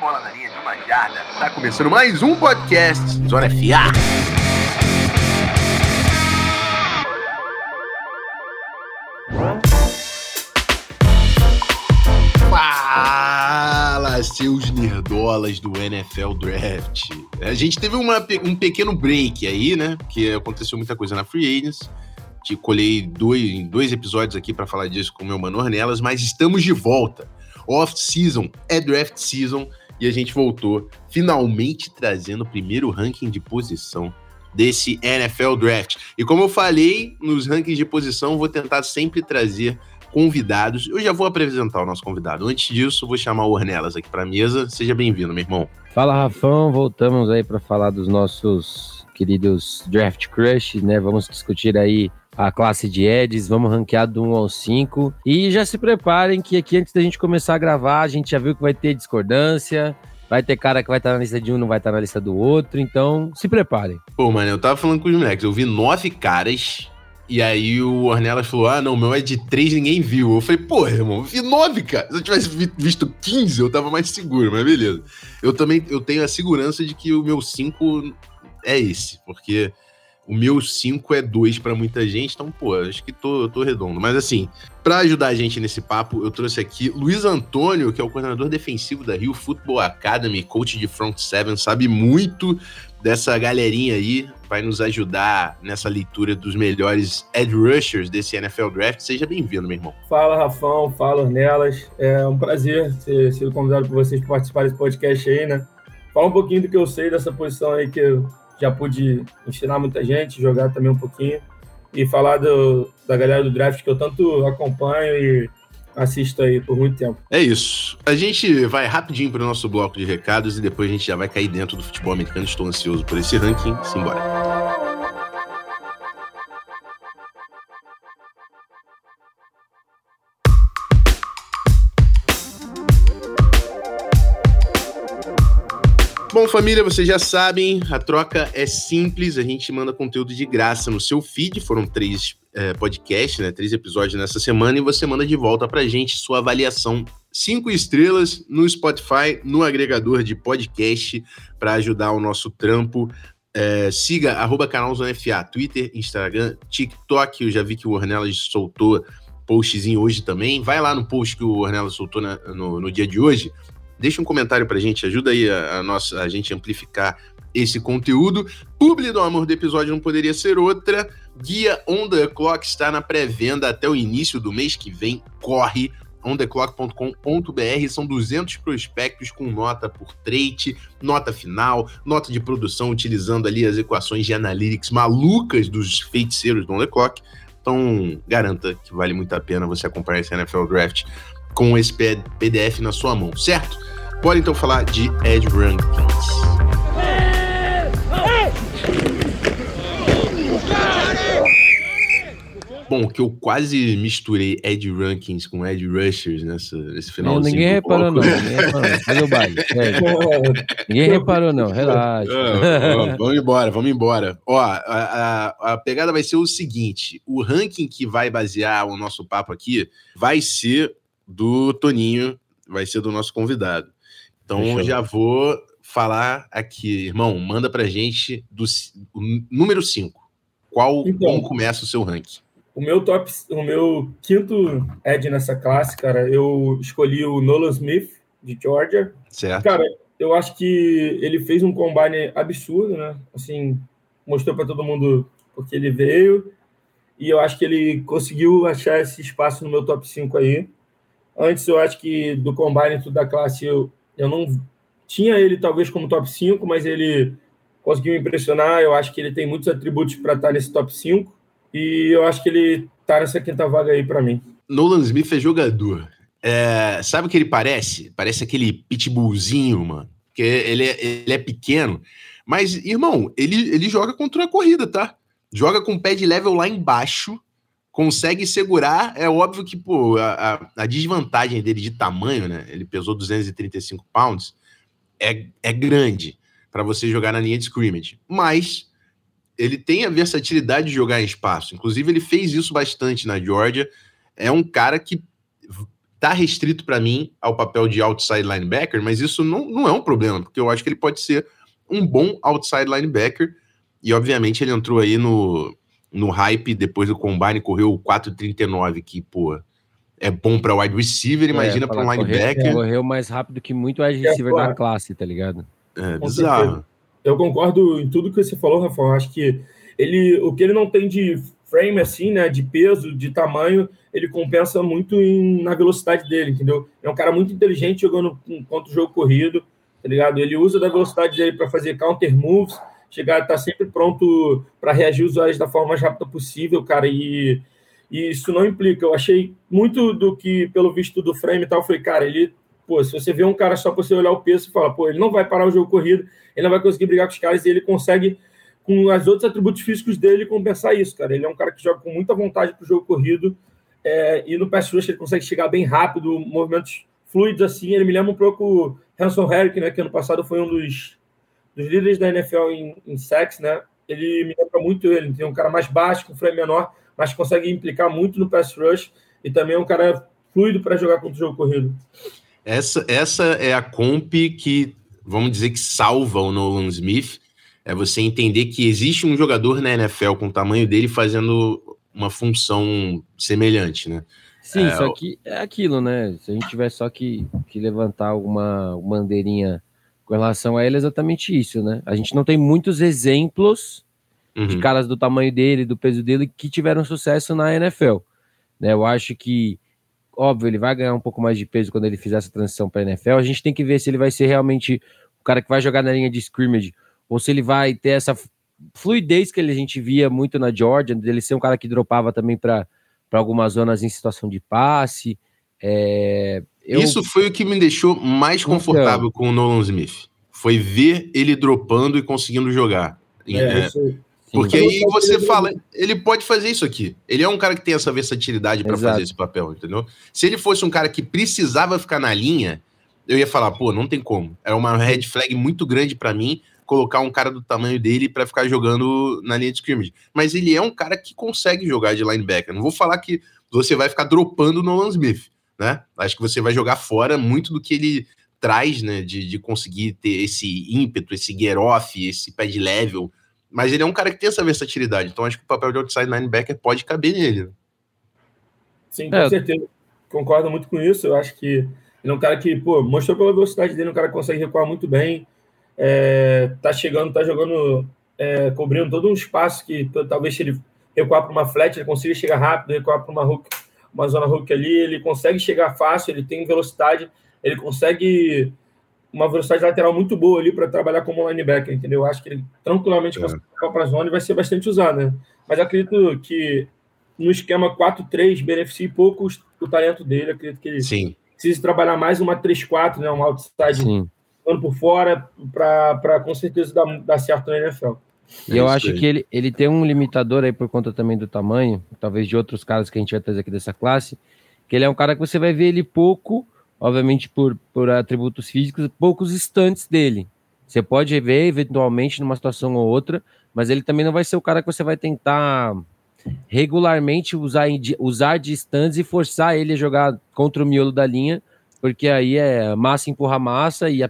bola na linha de uma jarda. Tá começando mais um podcast Zona FA. Fala, seus nerdolas do NFL Draft. A gente teve uma, um pequeno break aí, né? Que aconteceu muita coisa na Free Agents. Te colhei dois, dois episódios aqui para falar disso com o meu mano Ornelas, mas estamos de volta. Off-season é draft season e a gente voltou, finalmente trazendo o primeiro ranking de posição desse NFL Draft. E como eu falei, nos rankings de posição, vou tentar sempre trazer convidados. Eu já vou apresentar o nosso convidado. Antes disso, vou chamar o Ornelas aqui para a mesa. Seja bem-vindo, meu irmão. Fala, Rafão. Voltamos aí para falar dos nossos queridos draft crush, né? Vamos discutir aí a classe de Eds, vamos ranquear do 1 ao 5. E já se preparem que aqui, antes da gente começar a gravar, a gente já viu que vai ter discordância. Vai ter cara que vai estar na lista de um, não vai estar na lista do outro. Então, se preparem. Pô, mano, eu tava falando com os moleques. Eu vi nove caras. E aí o Ornelas falou: Ah, não, o meu é de três, ninguém viu. Eu falei, pô, irmão, vi nove, cara. Se eu tivesse visto 15, eu tava mais seguro, mas beleza. Eu também eu tenho a segurança de que o meu cinco é esse, porque o meu 5 é 2 para muita gente, então, pô, acho que tô, tô redondo. Mas assim, para ajudar a gente nesse papo, eu trouxe aqui Luiz Antônio, que é o coordenador defensivo da Rio Football Academy, coach de front seven, sabe muito dessa galerinha aí, vai nos ajudar nessa leitura dos melhores edge rushers desse NFL Draft. Seja bem-vindo, meu irmão. Fala, Rafão, fala, Ornelas. É um prazer ter sido convidado por vocês para participar desse podcast aí, né? Fala um pouquinho do que eu sei dessa posição aí que eu já pude ensinar muita gente, jogar também um pouquinho e falar do, da galera do draft que eu tanto acompanho e assisto aí por muito tempo. É isso. A gente vai rapidinho para o nosso bloco de recados e depois a gente já vai cair dentro do futebol americano. Estou ansioso por esse ranking. Simbora. Bom, família, vocês já sabem, a troca é simples, a gente manda conteúdo de graça no seu feed, foram três é, podcasts, né, três episódios nessa semana, e você manda de volta pra gente sua avaliação cinco estrelas no Spotify, no agregador de podcast, para ajudar o nosso trampo. É, siga arroba canalzonefa, Twitter, Instagram, TikTok, eu já vi que o Ornelas soltou postzinho hoje também. Vai lá no post que o Ornelas soltou na, no, no dia de hoje, Deixa um comentário pra gente, ajuda aí a, a nossa, a gente amplificar esse conteúdo. Publi do Amor do episódio não poderia ser outra. Guia On The Clock está na pré-venda até o início do mês que vem. Corre! ontheclock.com.br são 200 prospectos com nota por trait, nota final, nota de produção utilizando ali as equações de analytics malucas dos feiticeiros do On The Clock. Então, garanta que vale muito a pena você acompanhar esse NFL Draft com esse PDF na sua mão, certo? Bora então falar de Ed Rankings. Bom, que eu quase misturei Ed Rankings com Ed Rushers nessa, nesse final. Ninguém reparou, não. Ninguém reparou, não. Cadê o baile? É. Ninguém reparou, não. Relaxa. Ah, vamos embora, vamos embora. Ó, a, a, a, pegada vai ser o seguinte: o ranking que vai basear o nosso papo aqui vai ser do Toninho, vai ser do nosso convidado. Então Fechou. já vou falar aqui, irmão, manda pra gente do o número 5. Qual então, como começa o seu ranking? O meu top, o meu quinto Ed nessa classe, cara, eu escolhi o Nolan Smith de Georgia. Certo. Cara, eu acho que ele fez um combine absurdo, né? Assim, mostrou para todo mundo porque ele veio e eu acho que ele conseguiu achar esse espaço no meu top 5 aí. Antes, eu acho que do combine tudo da classe, eu, eu não tinha ele talvez como top 5, mas ele conseguiu me impressionar. Eu acho que ele tem muitos atributos para estar nesse top 5 e eu acho que ele está nessa quinta vaga aí para mim. Nolan Smith é jogador. É, sabe o que ele parece? Parece aquele pitbullzinho, mano. Que ele é, ele é pequeno. Mas, irmão, ele, ele joga contra a corrida, tá? Joga com o pé de level lá embaixo consegue segurar. É óbvio que pô, a, a, desvantagem dele de tamanho, né? Ele pesou 235 pounds, é, é grande para você jogar na linha de scrimmage. Mas ele tem a versatilidade de jogar em espaço. Inclusive, ele fez isso bastante na Georgia. É um cara que tá restrito para mim ao papel de outside linebacker, mas isso não, não é um problema, porque eu acho que ele pode ser um bom outside linebacker. E obviamente ele entrou aí no, no hype depois do combine, correu 4,39, que, pô, é bom para wide receiver, imagina é, para um linebacker. Correu mais rápido que muito wide receiver é, da classe, tá ligado? É bizarro. Eu concordo em tudo que você falou, Rafael. Acho que ele, o que ele não tem de frame, assim, né, de peso, de tamanho, ele compensa muito em, na velocidade dele, entendeu? É um cara muito inteligente jogando contra o jogo corrido, tá ligado? Ele usa da velocidade dele para fazer counter moves, chegar, tá sempre pronto para reagir os usuários da forma mais rápida possível, cara, e, e isso não implica. Eu achei muito do que, pelo visto do frame e tal, foi, cara, ele pô, se você vê um cara só para você olhar o peso e falar, pô, ele não vai parar o jogo corrido, ele não vai conseguir brigar com os caras e ele consegue com os outros atributos físicos dele, compensar isso, cara. Ele é um cara que joga com muita vontade para o jogo corrido é, e no pass rush ele consegue chegar bem rápido, movimentos fluidos assim. Ele me lembra um pouco Hanson Herrick, né, que ano passado foi um dos, dos líderes da NFL em, em sacks, né? Ele me lembra muito ele. Tem um cara mais baixo, com frame menor, mas consegue implicar muito no pass rush e também é um cara fluido para jogar contra o jogo corrido. Essa, essa é a comp que, vamos dizer, que salva o Nolan Smith é você entender que existe um jogador na NFL com o tamanho dele fazendo uma função semelhante, né? Sim, é, só que é aquilo, né? Se a gente tiver só que, que levantar alguma bandeirinha com relação a ele, é exatamente isso, né? A gente não tem muitos exemplos uhum. de caras do tamanho dele, do peso dele, que tiveram sucesso na NFL. Né? Eu acho que, óbvio, ele vai ganhar um pouco mais de peso quando ele fizer essa transição para a NFL. A gente tem que ver se ele vai ser realmente o cara que vai jogar na linha de scrimmage ou se ele vai ter essa fluidez que a gente via muito na Georgia, dele ser um cara que dropava também para algumas zonas em situação de passe. É, eu... Isso foi o que me deixou mais então. confortável então, com o Nolan Smith. Foi ver ele dropando e conseguindo jogar. É, é, porque aí você fala, ele pode fazer isso aqui. Ele é um cara que tem essa versatilidade para fazer esse papel, entendeu? Se ele fosse um cara que precisava ficar na linha, eu ia falar, pô, não tem como. Era uma red flag muito grande para mim, colocar um cara do tamanho dele para ficar jogando na linha de scrimmage. Mas ele é um cara que consegue jogar de linebacker. Não vou falar que você vai ficar dropando no Nolan Smith, né? Acho que você vai jogar fora muito do que ele traz, né? De, de conseguir ter esse ímpeto, esse get off, esse pad level. Mas ele é um cara que tem essa versatilidade. Então acho que o papel de outside linebacker pode caber nele. Né? Sim, com é. certeza. Concordo muito com isso. Eu acho que ele é um cara que, pô, mostrou pela velocidade dele, um cara que consegue recuar muito bem é, tá chegando, tá jogando, é, cobrindo todo um espaço que talvez se ele recuar para uma flat, ele consiga chegar rápido, recuar para uma hook, uma zona hook ali, ele consegue chegar fácil, ele tem velocidade, ele consegue uma velocidade lateral muito boa ali para trabalhar como linebacker, entendeu? Eu acho que ele tranquilamente é. consegue para a zona e vai ser bastante usado, né? Mas acredito que no esquema 4-3 beneficie pouco o talento dele, acredito que ele Sim. precisa trabalhar mais uma 3-4, né? Um outside Sim por fora para com certeza dar, dar certo na NFL. E eu acho que ele, ele tem um limitador aí por conta também do tamanho, talvez de outros caras que a gente vai trazer aqui dessa classe, que ele é um cara que você vai ver ele pouco, obviamente por, por atributos físicos, poucos instantes dele. Você pode ver eventualmente numa situação ou outra, mas ele também não vai ser o cara que você vai tentar regularmente usar, usar de stands e forçar ele a jogar contra o miolo da linha, porque aí é massa empurra massa e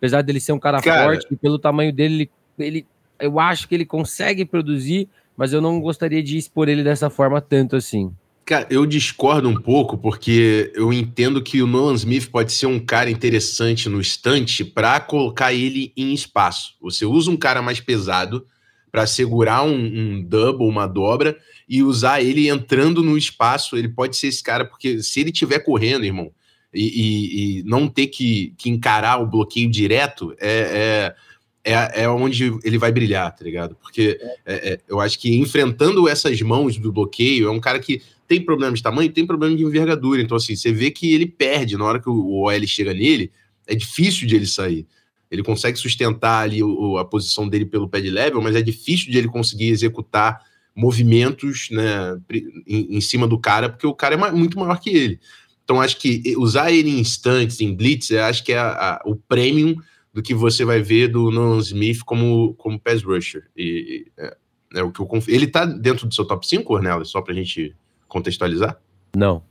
Apesar dele ser um cara, cara forte, pelo tamanho dele, ele, ele, eu acho que ele consegue produzir, mas eu não gostaria de expor ele dessa forma tanto assim. Cara, eu discordo um pouco, porque eu entendo que o Nolan Smith pode ser um cara interessante no estante para colocar ele em espaço. Você usa um cara mais pesado para segurar um, um double, uma dobra, e usar ele entrando no espaço. Ele pode ser esse cara, porque se ele estiver correndo, irmão, e, e, e não ter que, que, encarar o bloqueio direto é, é, é, é, onde ele vai brilhar, tá ligado? Porque é, é, eu acho que enfrentando essas mãos do bloqueio, é um cara que tem problema de tamanho, tem problema de envergadura. Então, assim, você vê que ele perde na hora que o OL chega nele, é difícil de ele sair. Ele consegue sustentar ali o, a posição dele pelo pad level, mas é difícil de ele conseguir executar movimentos né, em, em cima do cara, porque o cara é muito maior que ele. Então, acho que usar ele em instantes, em blitz, acho que é a, a, o premium do que você vai ver do Nolan Smith como, como pass rusher. E, é, é o que eu confio. Ele tá dentro do seu top 5, Ornella, só pra gente contextualizar? Não.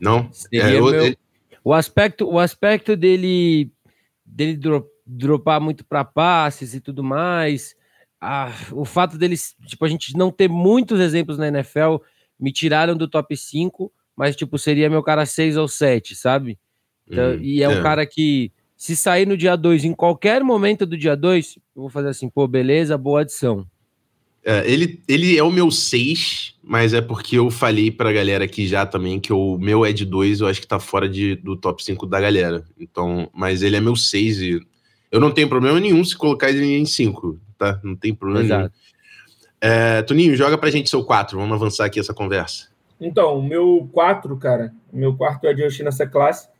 Não? É, meu... ele... O aspecto, o aspecto dele, dele dro dropar muito para passes e tudo mais, ah, o fato deles, tipo, a gente não ter muitos exemplos na NFL, me tiraram do top 5, mas, tipo, seria meu cara 6 ou 7, sabe? Então, hum, e é, é um cara que, se sair no dia 2, em qualquer momento do dia 2, eu vou fazer assim, pô, beleza, boa adição. É, ele, ele é o meu 6, mas é porque eu falei pra galera aqui já também que o meu é de 2, eu acho que tá fora de, do top 5 da galera. Então, mas ele é meu 6 e eu não tenho problema nenhum se colocar ele em 5, tá? Não tem problema Exato. nenhum. É, Toninho, joga pra gente seu 4, vamos avançar aqui essa conversa. Então, o meu 4, cara, o meu quarto adjunct nessa classe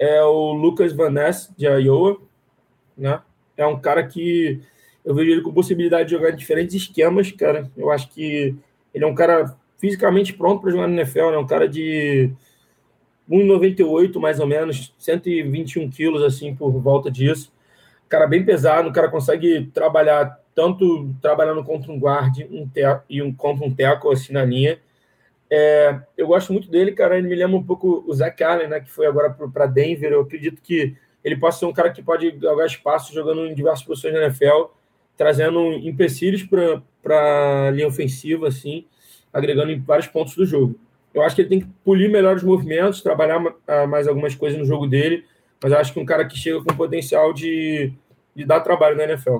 é o Lucas Van Ness, de Iowa, né? É um cara que eu vejo ele com possibilidade de jogar em diferentes esquemas, cara. Eu acho que ele é um cara fisicamente pronto para jogar no NFL, né? Um cara de 1,98 mais ou menos, 121 quilos, assim, por volta disso. Cara bem pesado, o cara consegue trabalhar tanto trabalhando contra um guard um e um, contra um teco, assim, na linha. É, eu gosto muito dele, cara. Ele me lembra um pouco o Zach Allen, né? Que foi agora para Denver. Eu acredito que ele possa ser um cara que pode galgar espaço jogando em diversas posições da NFL, trazendo empecilhos para a linha ofensiva, assim, agregando em vários pontos do jogo. Eu acho que ele tem que polir melhor os movimentos, trabalhar mais algumas coisas no jogo dele, mas eu acho que um cara que chega com potencial de, de dar trabalho na NFL.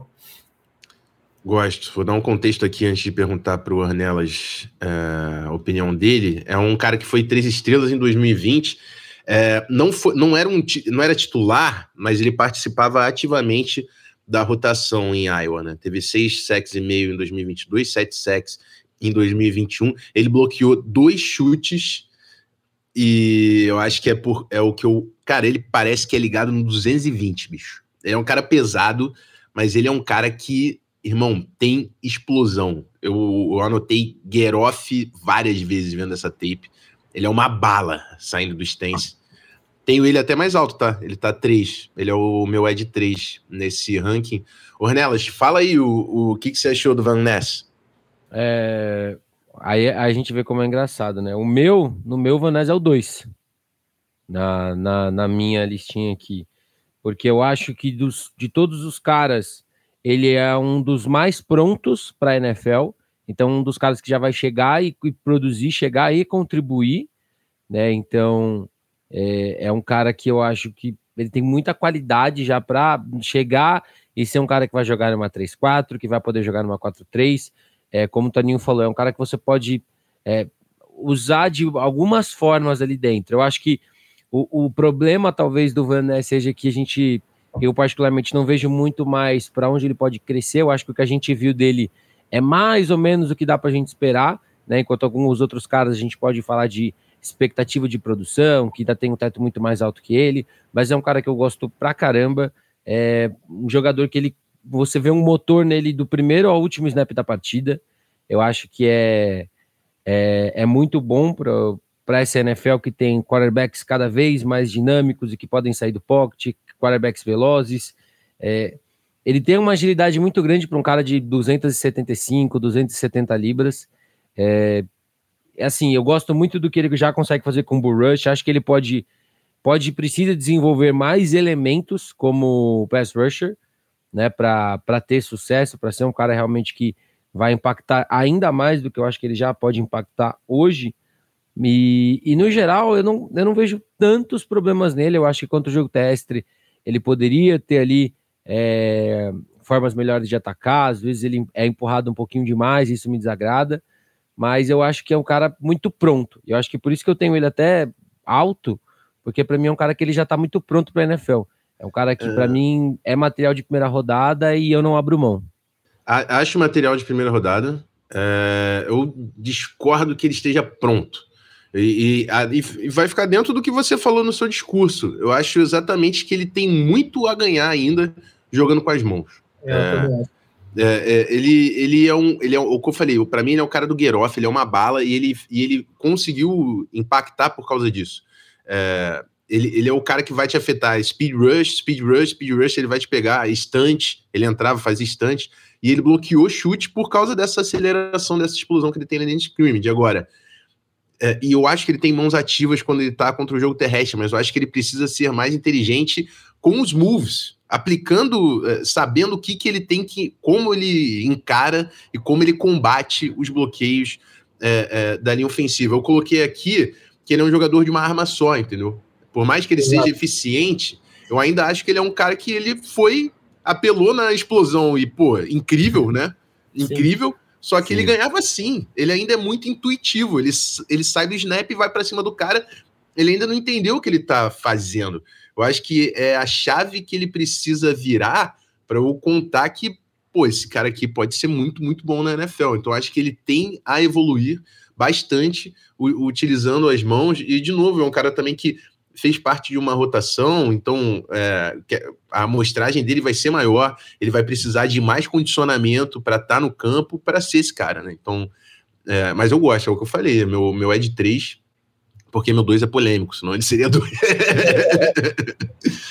Gosto. Vou dar um contexto aqui antes de perguntar para o Ornelas é, a opinião dele. É um cara que foi três estrelas em 2020. É, não, foi, não, era um, não era titular, mas ele participava ativamente da rotação em Iowa. Né? Teve seis sacks e meio em 2022, sete sacks em 2021. Ele bloqueou dois chutes e eu acho que é, por, é o que eu. Cara, ele parece que é ligado no 220, bicho. Ele é um cara pesado, mas ele é um cara que irmão, tem explosão. Eu, eu anotei Geroff várias vezes vendo essa tape. Ele é uma bala saindo do stance. Tenho ele até mais alto, tá? Ele tá 3. Ele é o meu Ed 3 nesse ranking. Ornelas, fala aí o, o que, que você achou do Van Ness. É... Aí a gente vê como é engraçado, né? O meu, no meu, Van Ness é o 2. Na, na, na minha listinha aqui. Porque eu acho que dos, de todos os caras ele é um dos mais prontos para a NFL, então um dos caras que já vai chegar e, e produzir, chegar e contribuir, né? Então é, é, um cara que eu acho que ele tem muita qualidade já para chegar e ser um cara que vai jogar numa 3-4, que vai poder jogar numa 4-3. É, como o Toninho falou, é um cara que você pode é, usar de algumas formas ali dentro. Eu acho que o, o problema, talvez, do Van seja que a gente eu, particularmente, não vejo muito mais para onde ele pode crescer. Eu acho que o que a gente viu dele é mais ou menos o que dá para a gente esperar, né? Enquanto alguns outros caras a gente pode falar de expectativa de produção, que ainda tem um teto muito mais alto que ele, mas é um cara que eu gosto pra caramba. É um jogador que ele. Você vê um motor nele do primeiro ao último snap da partida. Eu acho que é, é, é muito bom para essa NFL que tem quarterbacks cada vez mais dinâmicos e que podem sair do pocket, quarterbacks velozes. É, ele tem uma agilidade muito grande para um cara de 275, 270 libras. É, é, assim, eu gosto muito do que ele já consegue fazer com o Bull Rush. Acho que ele pode, pode precisa desenvolver mais elementos como pass rusher, né, para ter sucesso, para ser um cara realmente que vai impactar ainda mais do que eu acho que ele já pode impactar hoje. E, e no geral, eu não, eu não vejo tantos problemas nele. Eu acho que quanto o jogo terrestre, ele poderia ter ali é, formas melhores de atacar, às vezes ele é empurrado um pouquinho demais, isso me desagrada, mas eu acho que é um cara muito pronto. Eu acho que por isso que eu tenho ele até alto, porque para mim é um cara que ele já está muito pronto para NFL. É um cara que é... para mim é material de primeira rodada e eu não abro mão. Acho material de primeira rodada. É... eu discordo que ele esteja pronto. E, e, e, vai ficar dentro do que você falou no seu discurso. Eu acho exatamente que ele tem muito a ganhar ainda jogando com as mãos. É, é, é, ele, ele é um. Ele é o que eu falei, para mim ele é o cara do Geroff, ele é uma bala e ele, e ele conseguiu impactar por causa disso. É, ele, ele é o cara que vai te afetar. Speed rush, speed rush, speed rush, ele vai te pegar estante. Ele entrava, fazia estante. E ele bloqueou chute por causa dessa aceleração, dessa explosão que ele tem na linha de scrimmage. Agora, é, e eu acho que ele tem mãos ativas quando ele tá contra o jogo terrestre, mas eu acho que ele precisa ser mais inteligente com os moves, aplicando, é, sabendo o que, que ele tem que, como ele encara e como ele combate os bloqueios é, é, da linha ofensiva. Eu coloquei aqui que ele é um jogador de uma arma só, entendeu? Por mais que ele Exato. seja eficiente, eu ainda acho que ele é um cara que ele foi, apelou na explosão e, pô, incrível, né? Incrível. Sim. Só que sim. ele ganhava sim. Ele ainda é muito intuitivo. Ele, ele sai do snap e vai para cima do cara. Ele ainda não entendeu o que ele tá fazendo. Eu acho que é a chave que ele precisa virar para eu contar que, pô, esse cara aqui pode ser muito, muito bom na NFL. Então, acho que ele tem a evoluir bastante utilizando as mãos. E, de novo, é um cara também que fez parte de uma rotação, então é, a amostragem dele vai ser maior, ele vai precisar de mais condicionamento para estar tá no campo para ser esse cara, né? Então, é, mas eu gosto, é o que eu falei, meu, meu é de 3, porque meu 2 é polêmico, senão ele seria 2. É.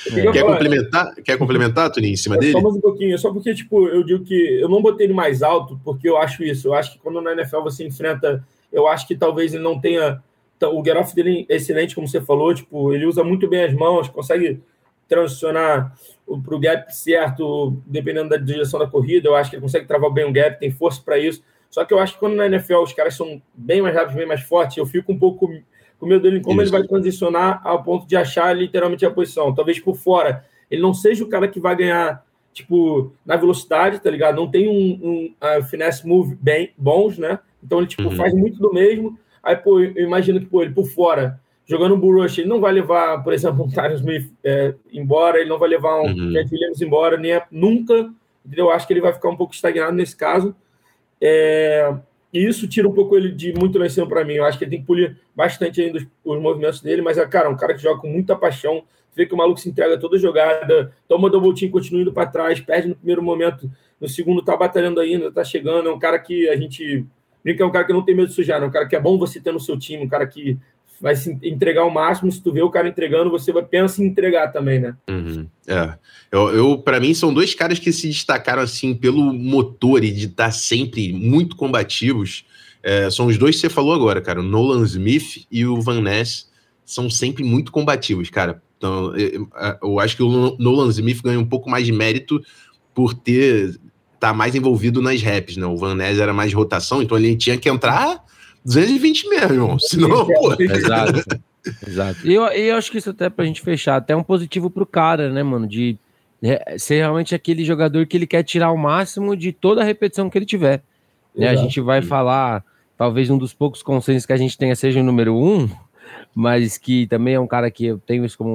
Quer complementar, quer complementar, Tuninho, em cima dele? Só mais um pouquinho, só porque, tipo, eu digo que eu não botei ele mais alto, porque eu acho isso, eu acho que quando na NFL você enfrenta, eu acho que talvez ele não tenha então, o get-off dele é excelente, como você falou. Tipo, ele usa muito bem as mãos, consegue transicionar para o gap certo, dependendo da direção da corrida. Eu acho que ele consegue travar bem o gap, tem força para isso. Só que eu acho que quando na NFL os caras são bem mais rápidos, bem mais fortes, eu fico um pouco com medo dele como isso. ele vai transicionar ao ponto de achar literalmente a posição. Talvez por fora ele não seja o cara que vai ganhar, tipo, na velocidade, tá ligado? Não tem um, um uh, finesse move bem bons, né? Então ele, tipo, uhum. faz muito do mesmo Aí, pô, eu imagino que pô, ele por fora, jogando um Bull Rush, ele não vai levar, por exemplo, um Tyron Smith é, embora, ele não vai levar um uhum. Williams embora, nem é, nunca. Eu acho que ele vai ficar um pouco estagnado nesse caso. É, e isso tira um pouco ele de muito lá em cima para mim. Eu acho que ele tem que polir bastante ainda os, os movimentos dele, mas, é, cara, um cara que joga com muita paixão. Vê que o maluco se entrega toda jogada, toma double team, continua indo para trás, perde no primeiro momento, no segundo tá batalhando ainda, tá chegando. É um cara que a gente Brinca é um cara que não tem medo de sujar, é um cara que é bom você ter no seu time, um cara que vai se entregar ao máximo. Se tu vê o cara entregando, você vai pensa em entregar também, né? Uhum. É. Eu, eu para mim, são dois caras que se destacaram assim pelo motor e de estar sempre muito combativos. É, são os dois que você falou agora, cara. O Nolan Smith e o Van Ness são sempre muito combativos, cara. Então, eu acho que o Nolan Smith ganha um pouco mais de mérito por ter tá mais envolvido nas raps, né? O Van Ness era mais rotação, então ele tinha que entrar 220 mesmo, irmão. Senão, pô. Exato. Exato. E eu, eu acho que isso até pra gente fechar, até é um positivo pro cara, né, mano? De ser realmente aquele jogador que ele quer tirar o máximo de toda a repetição que ele tiver. Né? A gente vai falar, talvez um dos poucos consensos que a gente tenha seja o número um, mas que também é um cara que eu tenho isso como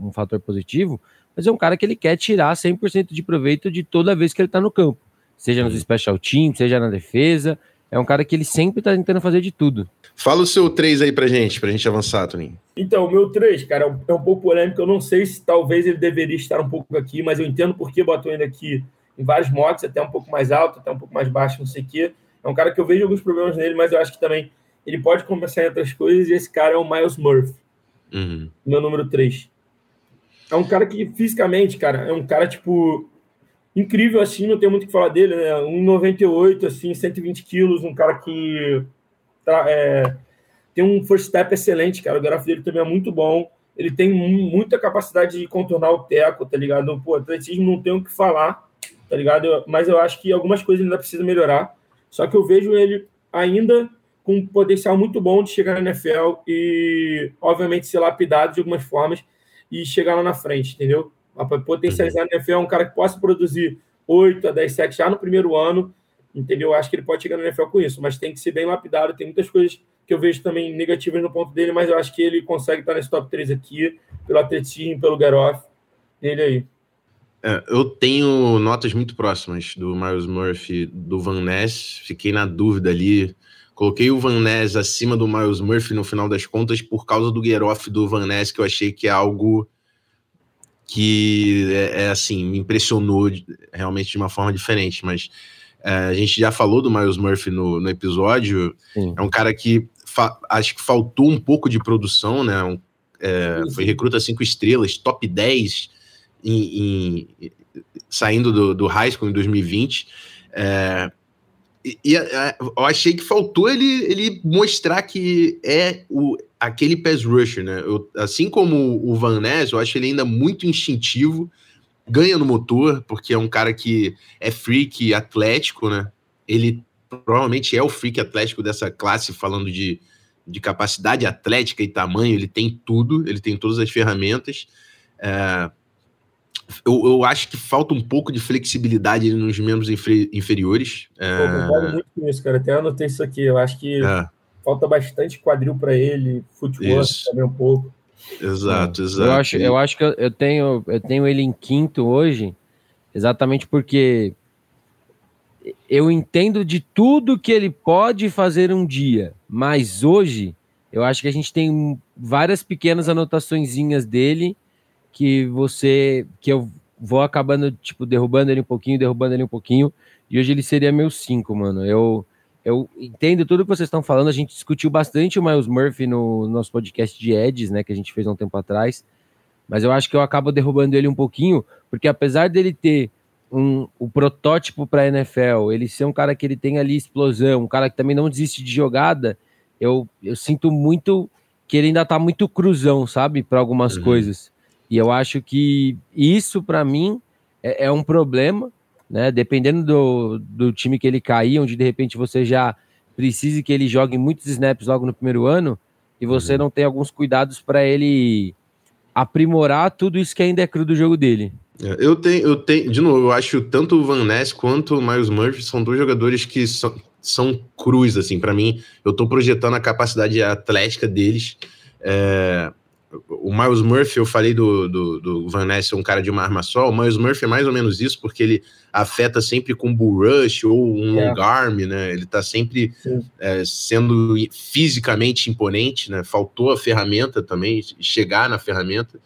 um, um fator positivo, mas é um cara que ele quer tirar 100% de proveito de toda vez que ele tá no campo seja nos special teams, seja na defesa. É um cara que ele sempre tá tentando fazer de tudo. Fala o seu 3 aí pra gente, pra gente avançar, Toninho. Então, o meu 3, cara, é um, é um pouco polêmico. Eu não sei se talvez ele deveria estar um pouco aqui, mas eu entendo porque botou ele aqui em vários modos, até um pouco mais alto, até um pouco mais baixo, não sei o quê. É um cara que eu vejo alguns problemas nele, mas eu acho que também ele pode começar em outras coisas, e esse cara é o Miles Murphy, uhum. meu número 3. É um cara que, fisicamente, cara, é um cara, tipo, incrível assim, não tem muito o que falar dele, né? 1,98, assim, 120 quilos, um cara que é, tem um first step excelente, cara. O grafo dele também é muito bom. Ele tem muita capacidade de contornar o teco, tá ligado? Pô, atletismo não tem o que falar, tá ligado? Mas eu acho que algumas coisas ainda precisa melhorar. Só que eu vejo ele ainda com um potencial muito bom de chegar na NFL e, obviamente, ser lapidado de algumas formas e chegar lá na frente, entendeu? Para potencializar a NFL, é um cara que possa produzir 8 a 10 sacks já no primeiro ano, entendeu? Acho que ele pode chegar na NFL com isso, mas tem que ser bem lapidado. Tem muitas coisas que eu vejo também negativas no ponto dele, mas eu acho que ele consegue estar nesse top 3 aqui, pelo atletismo, pelo get-off dele aí. É, eu tenho notas muito próximas do Miles Murphy, do Van Ness. Fiquei na dúvida ali. Coloquei o Van Ness acima do Miles Murphy no final das contas por causa do get-off do Van Ness, que eu achei que é algo que é, é, assim, me impressionou realmente de uma forma diferente, mas é, a gente já falou do Miles Murphy no, no episódio, Sim. é um cara que acho que faltou um pouco de produção, né? Um, é, foi recruta cinco estrelas, top 10 em, em, saindo do, do high school em 2020. É, e, e eu achei que faltou ele, ele mostrar que é o, aquele pass rusher, né? Eu, assim como o Van Ness, eu acho ele ainda muito instintivo, ganha no motor, porque é um cara que é freak atlético, né? Ele provavelmente é o freak atlético dessa classe, falando de, de capacidade atlética e tamanho, ele tem tudo, ele tem todas as ferramentas. É, eu, eu, acho que falta um pouco de flexibilidade nos membros inferiores. É... Pô, concordo muito com isso, cara. Até anotei isso aqui. Eu acho que é. Falta bastante quadril para ele, futebol também um pouco. Exato, exato. Eu acho, eu acho que eu tenho, eu tenho ele em quinto hoje, exatamente porque eu entendo de tudo que ele pode fazer um dia, mas hoje eu acho que a gente tem várias pequenas anotaçõezinhas dele que você que eu vou acabando tipo derrubando ele um pouquinho, derrubando ele um pouquinho, e hoje ele seria meu 5, mano. Eu eu entendo tudo que vocês estão falando, a gente discutiu bastante o Miles Murphy no nosso podcast de Eds, né, que a gente fez há um tempo atrás. Mas eu acho que eu acabo derrubando ele um pouquinho, porque apesar dele ter um, o protótipo para a NFL, ele ser um cara que ele tem ali explosão, um cara que também não desiste de jogada, eu, eu sinto muito que ele ainda tá muito cruzão, sabe, para algumas uhum. coisas. E eu acho que isso, para mim, é, é, um problema, né? Dependendo do, do time que ele cair, onde de repente você já precise que ele jogue muitos snaps logo no primeiro ano, e você uhum. não tem alguns cuidados para ele aprimorar tudo isso que ainda é cru do jogo dele. É, eu tenho, eu tenho, de novo, eu acho tanto o Van Ness quanto o Miles Murphy são dois jogadores que são, são cruz, assim, para mim. Eu tô projetando a capacidade atlética deles. É, o Miles Murphy, eu falei do, do, do Van Ness, um cara de uma arma só. O Miles Murphy é mais ou menos isso, porque ele afeta sempre com bull rush ou um é. long arm, né? Ele tá sempre é, sendo fisicamente imponente, né? Faltou a ferramenta também, chegar na ferramenta.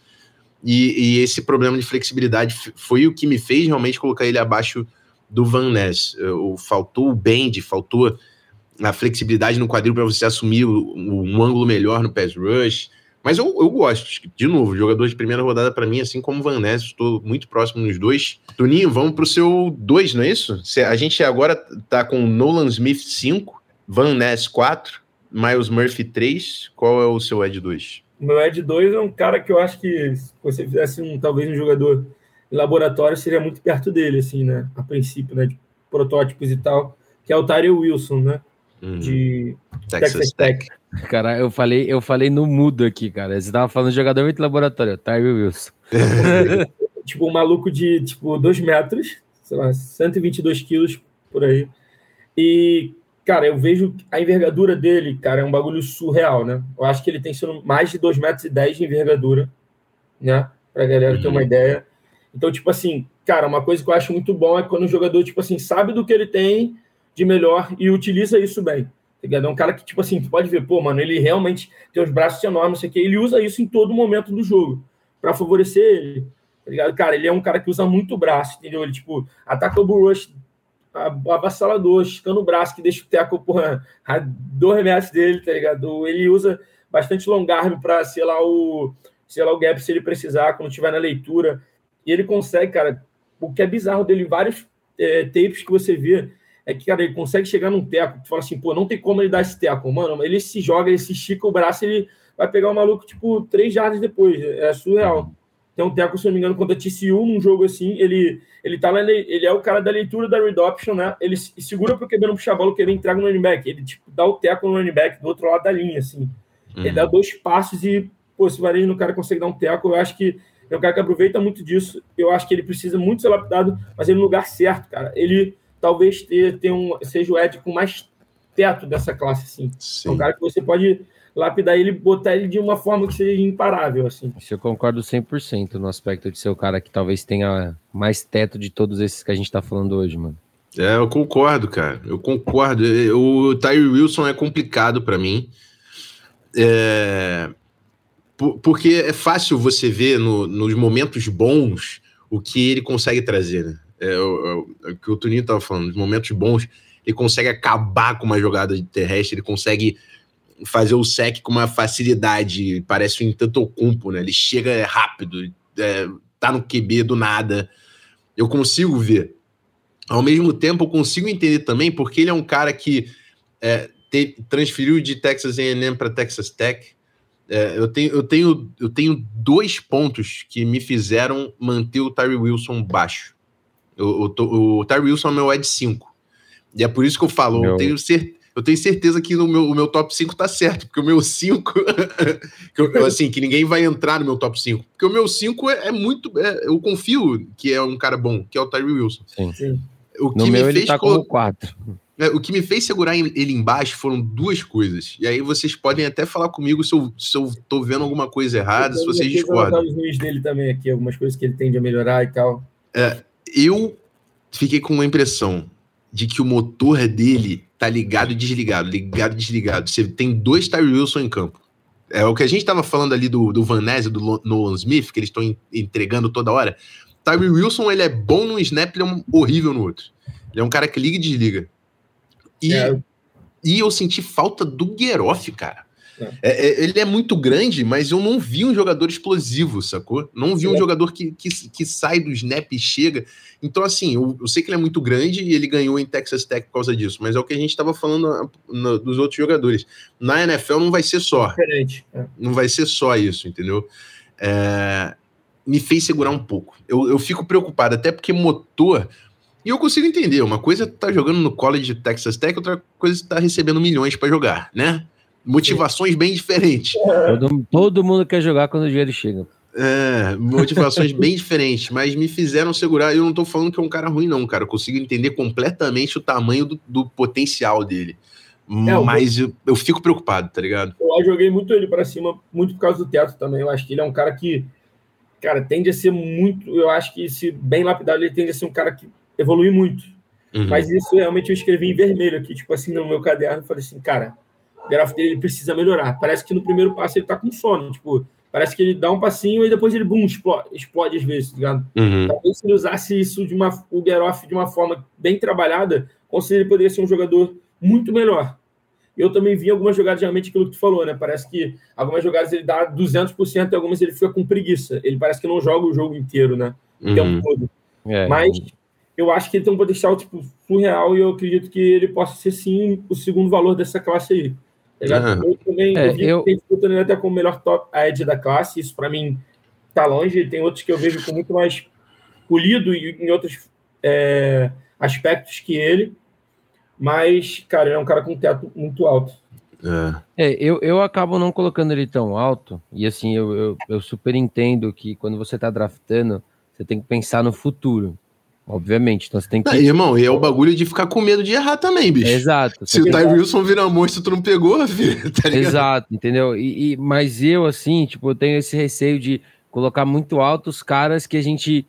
E, e, esse problema de flexibilidade foi o que me fez realmente colocar ele abaixo do Van Ness. O, faltou o bend, faltou a flexibilidade no quadril para você assumir o, um ângulo melhor no pass rush mas eu, eu gosto, de novo, jogador de primeira rodada para mim, assim como o Van Ness, estou muito próximo nos dois. Toninho, vamos para o seu 2, não é isso? A gente agora tá com Nolan Smith 5, Van Ness 4, Miles Murphy 3. Qual é o seu Ed 2? Meu Ed 2 é um cara que eu acho que se você fizesse um, talvez um jogador em laboratório, seria muito perto dele, assim, né? A princípio, né? De protótipos e tal, que é o Tyrell Wilson, né? Uhum. De Texas, Texas Tech. Tech. Cara, eu falei, eu falei no mudo aqui, cara. Você tava falando de jogador muito laboratório, Tyree Wilson. tipo, um maluco de, tipo, 2 metros, sei lá, 122 quilos, por aí. E, cara, eu vejo a envergadura dele, cara, é um bagulho surreal, né? Eu acho que ele tem sido mais de 2 metros e 10 de envergadura, né? Pra galera uhum. ter uma uhum. ideia. Então, tipo assim, cara, uma coisa que eu acho muito bom é quando o jogador, tipo assim, sabe do que ele tem de melhor e utiliza isso bem. Tá é um cara que, tipo assim, tu pode ver, pô, mano, ele realmente tem os braços enormes, não sei o quê. Ele usa isso em todo momento do jogo para favorecer ele. Tá ligado? Cara, ele é um cara que usa muito braço, entendeu? Ele, tipo, ataca o bull rush avassalador, esticando o braço, que deixa o teco, porra, a dois metros dele, tá ligado? Ele usa bastante long arm para, sei lá, o, sei lá, o gap se ele precisar, quando tiver na leitura. E ele consegue, cara, o que é bizarro dele, vários é, tapes que você vê, é que, cara, ele consegue chegar num teco, tu fala assim, pô, não tem como ele dar esse teco, mano, ele se joga, ele se estica o braço, ele vai pegar o maluco, tipo, três jardas depois, é surreal. Tem um teco, se não me engano, contra a TCU, num jogo assim, ele, ele tá na, ele é o cara da leitura da read option, né, ele segura pro QB não puxar a bola, que ele entrega no running back, ele, tipo, dá o teco no running back do outro lado da linha, assim. Uhum. Ele dá dois passos e, pô, se o varejo no cara consegue dar um teco, eu acho que é um cara que aproveita muito disso, eu acho que ele precisa muito ser lapidado, mas ele no lugar certo, cara. Ele talvez ter, ter um, seja o Ed com mais teto dessa classe, assim. Sim. É um cara que você pode lapidar ele botar ele de uma forma que seja imparável, assim. Isso eu concordo 100% no aspecto de ser o cara que talvez tenha mais teto de todos esses que a gente tá falando hoje, mano. É, eu concordo, cara. Eu concordo. O Tyree Wilson é complicado para mim. É... Porque é fácil você ver no, nos momentos bons o que ele consegue trazer, né? É, o, é o, que o Toninho estava falando, nos momentos bons, ele consegue acabar com uma jogada de terrestre, ele consegue fazer o sec com uma facilidade, parece um Antetokounmpo, né? Ele chega rápido, é, tá no QB do nada. Eu consigo ver. ao mesmo tempo, eu consigo entender também porque ele é um cara que é, te, transferiu de Texas A&M para Texas Tech. É, eu, tenho, eu, tenho, eu tenho dois pontos que me fizeram manter o Tyree Wilson baixo. O, o, o Tyree Wilson é meu Ed 5. E é por isso que eu falo, meu... eu tenho certeza eu tenho certeza que no meu, o meu top 5 tá certo, porque o meu 5, assim, que ninguém vai entrar no meu top 5. Porque o meu 5 é, é muito. É, eu confio que é um cara bom, que é o Tyree Wilson. Sim. Sim. O que no me meu fez ele tá como 4. É, o que me fez segurar ele embaixo foram duas coisas. E aí vocês podem até falar comigo se eu, se eu tô vendo alguma coisa errada, se vocês discordam. os news dele também aqui, algumas coisas que ele tende a melhorar e tal. É, eu fiquei com uma impressão de que o motor dele tá ligado e desligado, ligado e desligado. Você tem dois Tyree Wilson em campo. É o que a gente tava falando ali do, do Van Ness e do Nolan Smith, que eles estão entregando toda hora. Tyree Wilson, ele é bom num snap, ele é um horrível no outro. Ele é um cara que liga e desliga. E, é. e eu senti falta do Geroff, cara. É. É, é, ele é muito grande, mas eu não vi um jogador explosivo, sacou? Não vi um é. jogador que, que, que, sai do snap e chega. Então, assim, eu, eu, sei que ele é muito grande e ele ganhou em Texas Tech por causa disso, mas é o que a gente estava falando na, na, dos outros jogadores. Na NFL não vai ser só. Diferente. É. Não vai ser só isso, entendeu? me fez segurar um pouco. Eu, eu fico preocupado, até porque motor e eu consigo entender, uma coisa é tá jogando no college de Texas Tech, outra coisa é tá recebendo milhões para jogar, né? Motivações bem diferentes. Todo, todo, mundo quer jogar quando o dinheiro chega. É, motivações bem diferentes, mas me fizeram segurar. Eu não tô falando que é um cara ruim, não, cara. Eu consigo entender completamente o tamanho do, do potencial dele. É, mas eu, eu, fico preocupado, tá ligado? Eu joguei muito ele para cima, muito por causa do teto também. Eu acho que ele é um cara que, cara, tende a ser muito. Eu acho que, se bem lapidado, ele tende a ser um cara que evolui muito. Uhum. Mas isso realmente eu escrevi em vermelho aqui, tipo assim, no meu caderno. Falei assim, cara, o grafo dele precisa melhorar. Parece que no primeiro passo ele tá com sono, tipo, parece que ele dá um passinho e depois ele, bum, explode, explode às vezes, tá ligado? Uhum. Talvez se ele usasse isso de uma, o Geroff de uma forma bem trabalhada, com certeza ele poderia ser um jogador muito melhor. Eu também vi algumas jogadas, realmente, aquilo que tu falou, né? Parece que algumas jogadas ele dá 200% e algumas ele fica com preguiça. Ele parece que não joga o jogo inteiro, né? O uhum. tempo todo. É, Mas eu acho que ele tem um potencial tipo, surreal e eu acredito que ele possa ser sim o segundo valor dessa classe aí. Uhum. Eu também é, eu vi eu... ele até como o melhor top edge da classe, isso para mim tá longe. Tem outros que eu vejo com muito mais polido e em outros é, aspectos que ele. Mas, cara, ele é um cara com teto muito alto. É. é, eu, eu acabo não colocando ele tão alto. E assim, eu, eu, eu super entendo que quando você tá draftando, você tem que pensar no futuro. Obviamente, então você tem que. Não, irmão, e é o bagulho de ficar com medo de errar também, bicho. Exato. Se o Ty Wilson virar monstro, tu não pegou, filho, tá? Exato, entendeu? E, e, mas eu, assim, tipo, eu tenho esse receio de colocar muito alto os caras que a gente.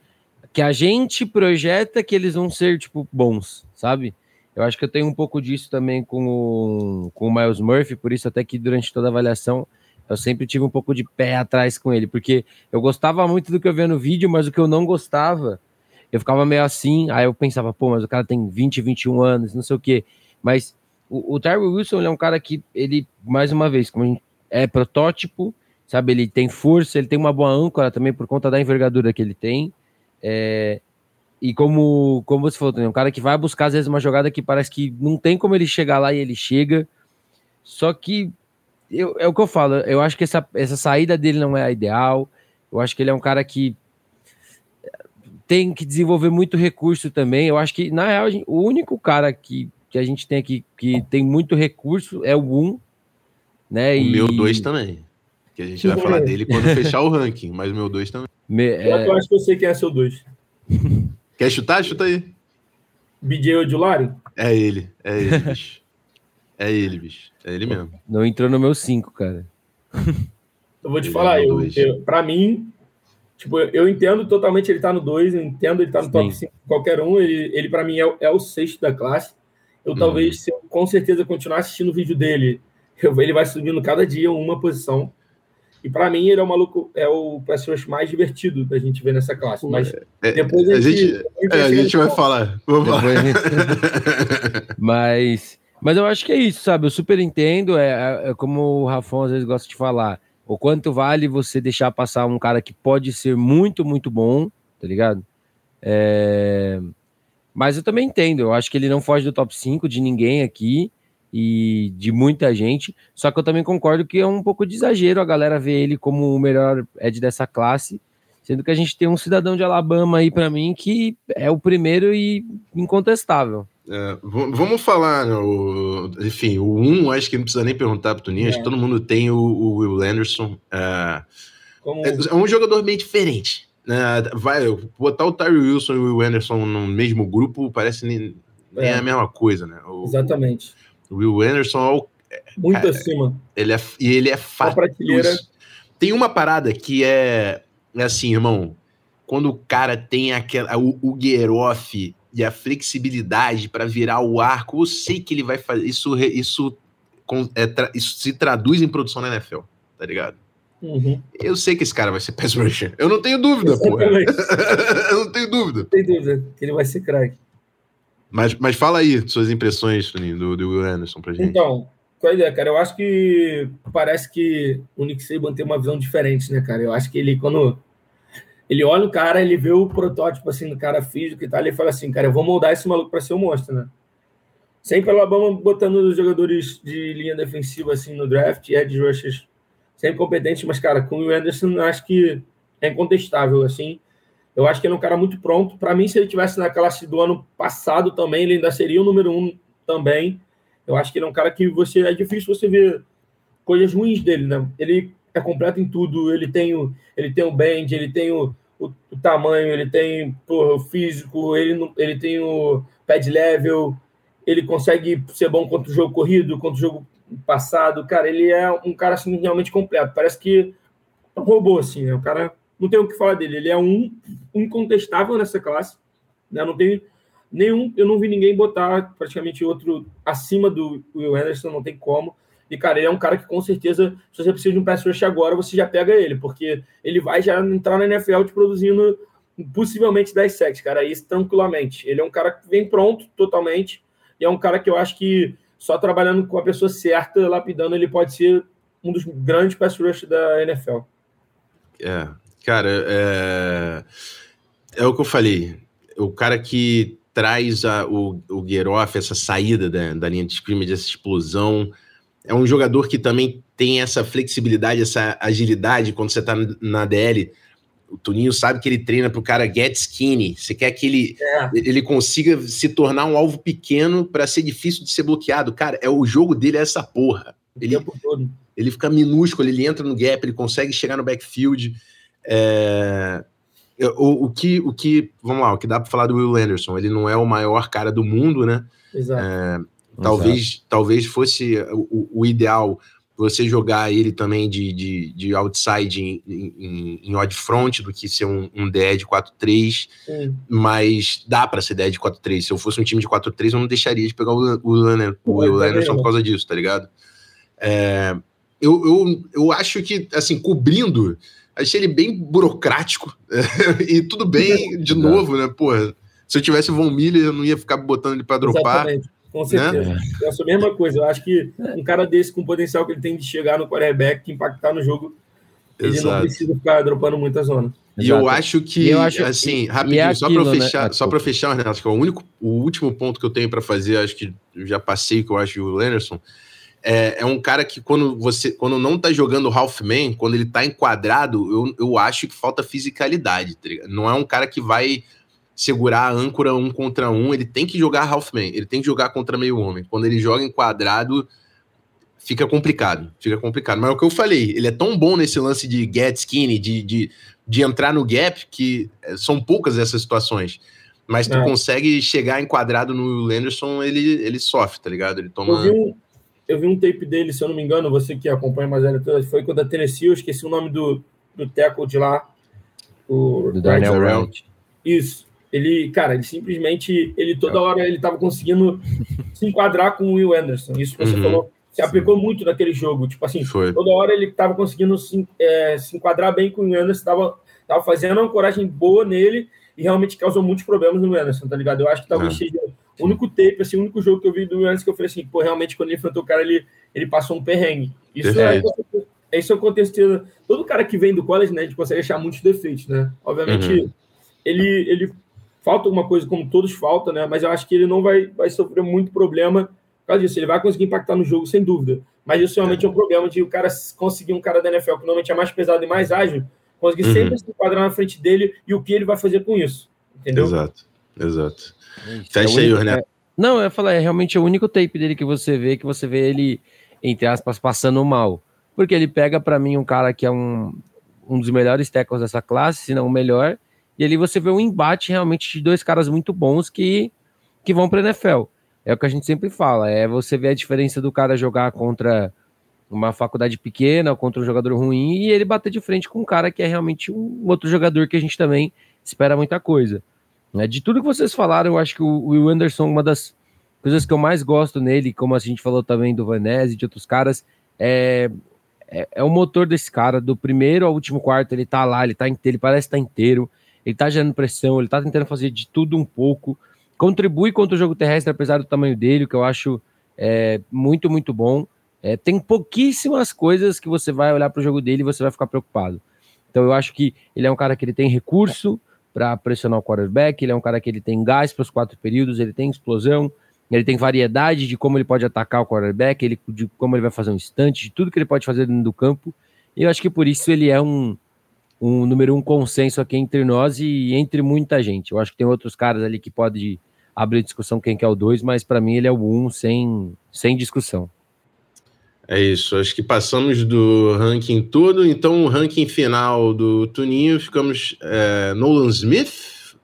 que a gente projeta que eles vão ser, tipo, bons, sabe? Eu acho que eu tenho um pouco disso também com o, com o Miles Murphy, por isso até que durante toda a avaliação eu sempre tive um pouco de pé atrás com ele, porque eu gostava muito do que eu via no vídeo, mas o que eu não gostava eu ficava meio assim, aí eu pensava, pô, mas o cara tem 20, 21 anos, não sei o quê. Mas o, o Wilson é um cara que, ele, mais uma vez, como gente, é protótipo, sabe? Ele tem força, ele tem uma boa âncora também por conta da envergadura que ele tem. É, e como, como você falou, é um cara que vai buscar às vezes uma jogada que parece que não tem como ele chegar lá e ele chega. Só que eu, é o que eu falo, eu acho que essa, essa saída dele não é a ideal. Eu acho que ele é um cara que tem que desenvolver muito recurso também. Eu acho que, na real, o único cara que, que a gente tem aqui que tem muito recurso é o Um. Né? O e... meu dois também. Que a gente vai falar dele quando fechar o ranking, mas o meu dois também. Me, é... Eu acho que eu sei quem é seu dois. Quer chutar? Chuta aí. BJ Odulari? É ele, é ele, bicho. É ele, bicho. É ele mesmo. Não entrou no meu cinco, cara. Eu vou te ele falar, é eu, eu, pra mim, Tipo, eu entendo totalmente ele tá no 2, eu entendo ele tá no Sim. top 5, qualquer um. Ele, ele para mim, é, é, o sexto da classe. Eu hum. talvez, se eu, com certeza, continuar assistindo o vídeo dele, eu, ele vai subindo cada dia uma posição. E para mim, ele é o maluco, é o pass mais divertido da gente ver nessa classe. Mas é, depois a, a gente, é, a gente vai falar. Vamos lá. mas, mas eu acho que é isso, sabe? Eu super entendo. É, é, é como o Rafão às vezes gosta de falar o quanto vale você deixar passar um cara que pode ser muito, muito bom, tá ligado? É... Mas eu também entendo, eu acho que ele não foge do top 5 de ninguém aqui e de muita gente. Só que eu também concordo que é um pouco de exagero a galera ver ele como o melhor Ed dessa classe, sendo que a gente tem um cidadão de Alabama aí para mim que é o primeiro e incontestável. É, vamos falar, né, o, enfim, o 1, um, acho que não precisa nem perguntar para o Toninho, é. acho que todo mundo tem o, o Will Anderson. É, como... é, é um jogador bem diferente. Né? Vai, botar o Tyree Wilson e o Will Anderson no mesmo grupo parece nem, nem é. a mesma coisa, né? O, Exatamente. O Will Anderson é muito cara, acima. Ele é, e ele é fato. Tem uma parada que é, é assim, irmão. Quando o cara tem aquela, o, o Geroff e a flexibilidade para virar o arco, eu sei que ele vai fazer. Isso, isso, é, isso se traduz em produção na NFL, tá ligado? Uhum. Eu sei que esse cara vai ser pass rusher. Eu não tenho dúvida, pô. eu não tenho dúvida. Não tenho dúvida que ele vai ser craque. Mas, mas fala aí suas impressões, Toninho, do, do Will Anderson pra gente. Então, qual a ideia, cara? Eu acho que parece que o Nick Saban tem uma visão diferente, né, cara? Eu acho que ele, quando ele olha o cara, ele vê o protótipo, assim, do cara físico e tal, ele fala assim, cara, eu vou moldar esse maluco pra ser um monstro, né? Sempre o Alabama botando os jogadores de linha defensiva, assim, no draft, edge rushers sempre competentes, mas, cara, com o Anderson, acho que é incontestável, assim. Eu acho que ele é um cara muito pronto. Para mim, se ele tivesse na classe do ano passado também, ele ainda seria o número um também. Eu acho que ele é um cara que você é difícil você ver coisas ruins dele, né? Ele é completo em tudo. Ele tem o, ele tem o bend, ele tem o, o, o tamanho, ele tem porra, o físico, ele, ele tem o pad level, ele consegue ser bom contra o jogo corrido, contra o jogo passado. Cara, ele é um cara assim, realmente completo. Parece que é um robô, assim, né? O cara não tem o que falar dele. Ele é um incontestável nessa classe. Né? Não tem nenhum. Eu não vi ninguém botar praticamente outro acima do Will Anderson, não tem como. E, cara, ele é um cara que com certeza, se você precisa de um pass rush agora, você já pega ele, porque ele vai já entrar na NFL te produzindo possivelmente 10 sacks, cara, isso tranquilamente. Ele é um cara que vem pronto totalmente, e é um cara que eu acho que só trabalhando com a pessoa certa, lapidando, ele pode ser um dos grandes pass rush da NFL. É, Cara, é, é o que eu falei. O cara que traz a, o, o Geroff, essa saída da, da linha de scrimmage, essa explosão, é um jogador que também tem essa flexibilidade, essa agilidade quando você tá na DL. O Toninho sabe que ele treina pro cara get skinny. Você quer que ele, é. ele consiga se tornar um alvo pequeno para ser difícil de ser bloqueado. Cara, é o jogo dele é essa porra. Ele, ele fica minúsculo, ele entra no gap, ele consegue chegar no backfield. É, o, o, que, o que, vamos lá, o que dá para falar do Will Anderson, ele não é o maior cara do mundo, né? Exato. É, talvez, Exato. talvez fosse o, o, ideal você jogar ele também de, de, de outside em, em, em odd front do que ser um, um DE de 4-3, mas dá para ser DE de 4-3. Se eu fosse um time de 4-3, eu não deixaria de pegar o, o, o Will Anderson por causa disso, tá ligado? É, eu, eu, eu acho que, assim, cobrindo achei ele bem burocrático. e tudo bem, de novo, né? Pô, se eu tivesse o Von Miller, eu não ia ficar botando ele para dropar. Exatamente. Com né? certeza. Né? É a mesma coisa. Eu acho que um cara desse, com o potencial que ele tem de chegar no quarterback, impactar no jogo, ele Exato. não precisa ficar dropando muita zona. E eu acho que, eu acho, assim, rapidinho, é só para fechar, né? só para fechar, Renato, que é o único, o último ponto que eu tenho para fazer, acho que eu já passei, que eu acho o Lennerson, é, é, um cara que quando você quando não tá jogando Halfman, quando ele tá enquadrado, eu, eu acho que falta fisicalidade. Tá não é um cara que vai segurar a âncora um contra um, ele tem que jogar Halfman, ele tem que jogar contra meio homem. Quando ele joga enquadrado, fica complicado, fica complicado. Mas é o que eu falei, ele é tão bom nesse lance de get skinny, de, de, de entrar no gap, que é, são poucas essas situações. Mas tu é. consegue chegar enquadrado no Lenderson, ele, ele sofre, tá ligado? Ele toma. Eu vi, eu vi um tape dele, se eu não me engano, você que acompanha mais ele toda, foi quando a Tennessee, eu esqueci o nome do, do tackle de lá. O do Daniel Wright. Isso. Ele, cara, ele simplesmente, ele toda é. hora ele tava conseguindo se enquadrar com o Will Anderson. Isso que você uhum. falou, se aplicou Sim. muito naquele jogo. Tipo assim, foi. toda hora ele tava conseguindo se, é, se enquadrar bem com o Will Anderson, tava, tava fazendo uma coragem boa nele e realmente causou muitos problemas no Anderson, tá ligado? Eu acho que talvez é. seja o único tape, assim, o único jogo que eu vi do Yannis que eu falei assim, pô, realmente quando ele enfrentou o cara, ele, ele passou um perrengue. Isso é, é, isso é com certeza. Todo cara que vem do college, né, a gente consegue achar muitos defeitos, né? Obviamente, uhum. ele, ele falta alguma coisa, como todos faltam, né? Mas eu acho que ele não vai, vai sofrer muito problema por causa disso. Ele vai conseguir impactar no jogo, sem dúvida. Mas isso realmente é, um problema de o cara conseguir um cara da NFL que normalmente é mais pesado e mais ágil, conseguir uhum. sempre se enquadrar na frente dele e o que ele vai fazer com isso. Entendeu? Exato, exato. Fecha é aí, Renato. É... Não, eu ia falar, é realmente o único tape dele que você vê, que você vê ele, entre aspas, passando mal. Porque ele pega para mim um cara que é um, um dos melhores tackles dessa classe, se não o melhor, e ali você vê um embate realmente de dois caras muito bons que, que vão para NFL. É o que a gente sempre fala, é você ver a diferença do cara jogar contra uma faculdade pequena contra um jogador ruim e ele bater de frente com um cara que é realmente um outro jogador que a gente também espera muita coisa. Né? De tudo que vocês falaram, eu acho que o Will Anderson, uma das coisas que eu mais gosto nele, como a gente falou também do Vanese e de outros caras, é, é, é, o motor desse cara, do primeiro ao último quarto, ele tá lá, ele tá ele parece estar tá inteiro, ele tá gerando pressão, ele tá tentando fazer de tudo um pouco, contribui contra o jogo terrestre, apesar do tamanho dele, que eu acho é, muito, muito bom. É, tem pouquíssimas coisas que você vai olhar para o jogo dele e você vai ficar preocupado. Então eu acho que ele é um cara que ele tem recurso para pressionar o quarterback, ele é um cara que ele tem gás para os quatro períodos, ele tem explosão, ele tem variedade de como ele pode atacar o quarterback, ele, de como ele vai fazer um instante, de tudo que ele pode fazer dentro do campo. E eu acho que por isso ele é um, um número um consenso aqui entre nós e entre muita gente. Eu acho que tem outros caras ali que pode abrir discussão quem que é o dois, mas para mim ele é o um sem, sem discussão. É isso, acho que passamos do ranking todo, então o ranking final do Tuninho ficamos é, Nolan Smith,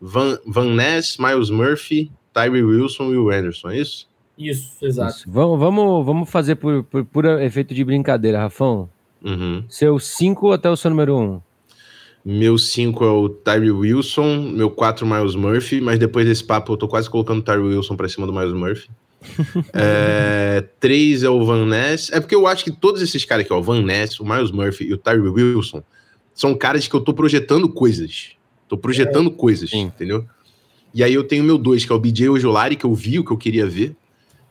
Van, Van Ness, Miles Murphy, Tyree Wilson e Will Anderson, é isso? Isso, exato. Isso. Vamos, vamos, vamos fazer por, por, por efeito de brincadeira, Rafão. Uhum. Seu 5 até o seu número 1? Um. Meu 5 é o Tyree Wilson, meu 4 Miles Murphy, mas depois desse papo eu tô quase colocando o Tyree Wilson para cima do Miles Murphy. é, 3 é o Van Ness. É porque eu acho que todos esses caras aqui, ó, o Van Ness, o Miles Murphy e o Tyree Wilson, são caras que eu tô projetando coisas. Tô projetando é, coisas, sim. entendeu? E aí eu tenho meu 2, que é o BJ Ojolari, que eu vi o que eu queria ver.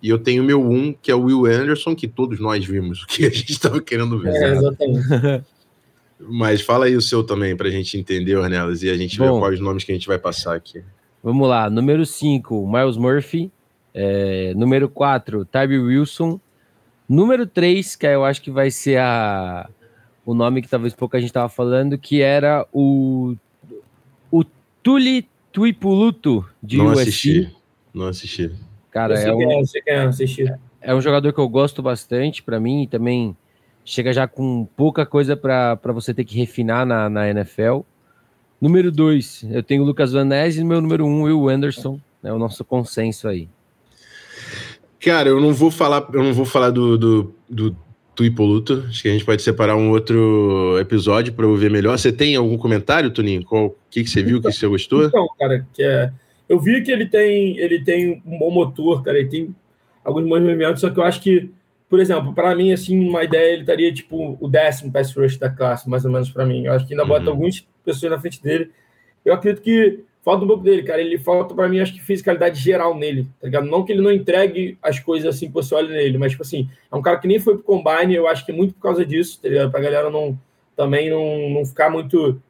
E eu tenho meu um, que é o Will Anderson, que todos nós vimos o que a gente estava querendo ver. É, exatamente. Mas fala aí o seu também, para a gente entender, Ornelas, e a gente Bom, ver quais nomes que a gente vai passar aqui. Vamos lá, número 5, Miles Murphy. É, número 4, Tyree Wilson. Número 3, que eu acho que vai ser a, o nome que talvez pouco a gente estava falando, que era o, o Tuli Tuipuluto de Não USC. assisti, não assisti. Cara, é um, é um jogador que eu gosto bastante para mim e também chega já com pouca coisa para você ter que refinar na, na NFL. Número 2, eu tenho o Lucas Van Ness e meu número 1, um, Will Anderson, é o nosso consenso aí. Cara, eu não vou falar, eu não vou falar do, do, do Tuipoluto. Acho que a gente pode separar um outro episódio para eu ver melhor. Você tem algum comentário, Toninho? O que, que você viu, o que você gostou? Então, cara, que é eu vi que ele tem, ele tem um bom motor, cara. Ele tem alguns movimentos, só que eu acho que, por exemplo, para mim, assim, uma ideia, ele estaria tipo o décimo pass rush da classe, mais ou menos para mim. Eu acho que ainda uhum. bota algumas pessoas na frente dele. Eu acredito que falta um pouco dele, cara. Ele falta para mim, acho que fisicalidade geral nele, tá ligado? Não que ele não entregue as coisas assim que você olha nele, mas, tipo assim, é um cara que nem foi pro combine, eu acho que é muito por causa disso, tá ligado? Pra galera não também não, não ficar muito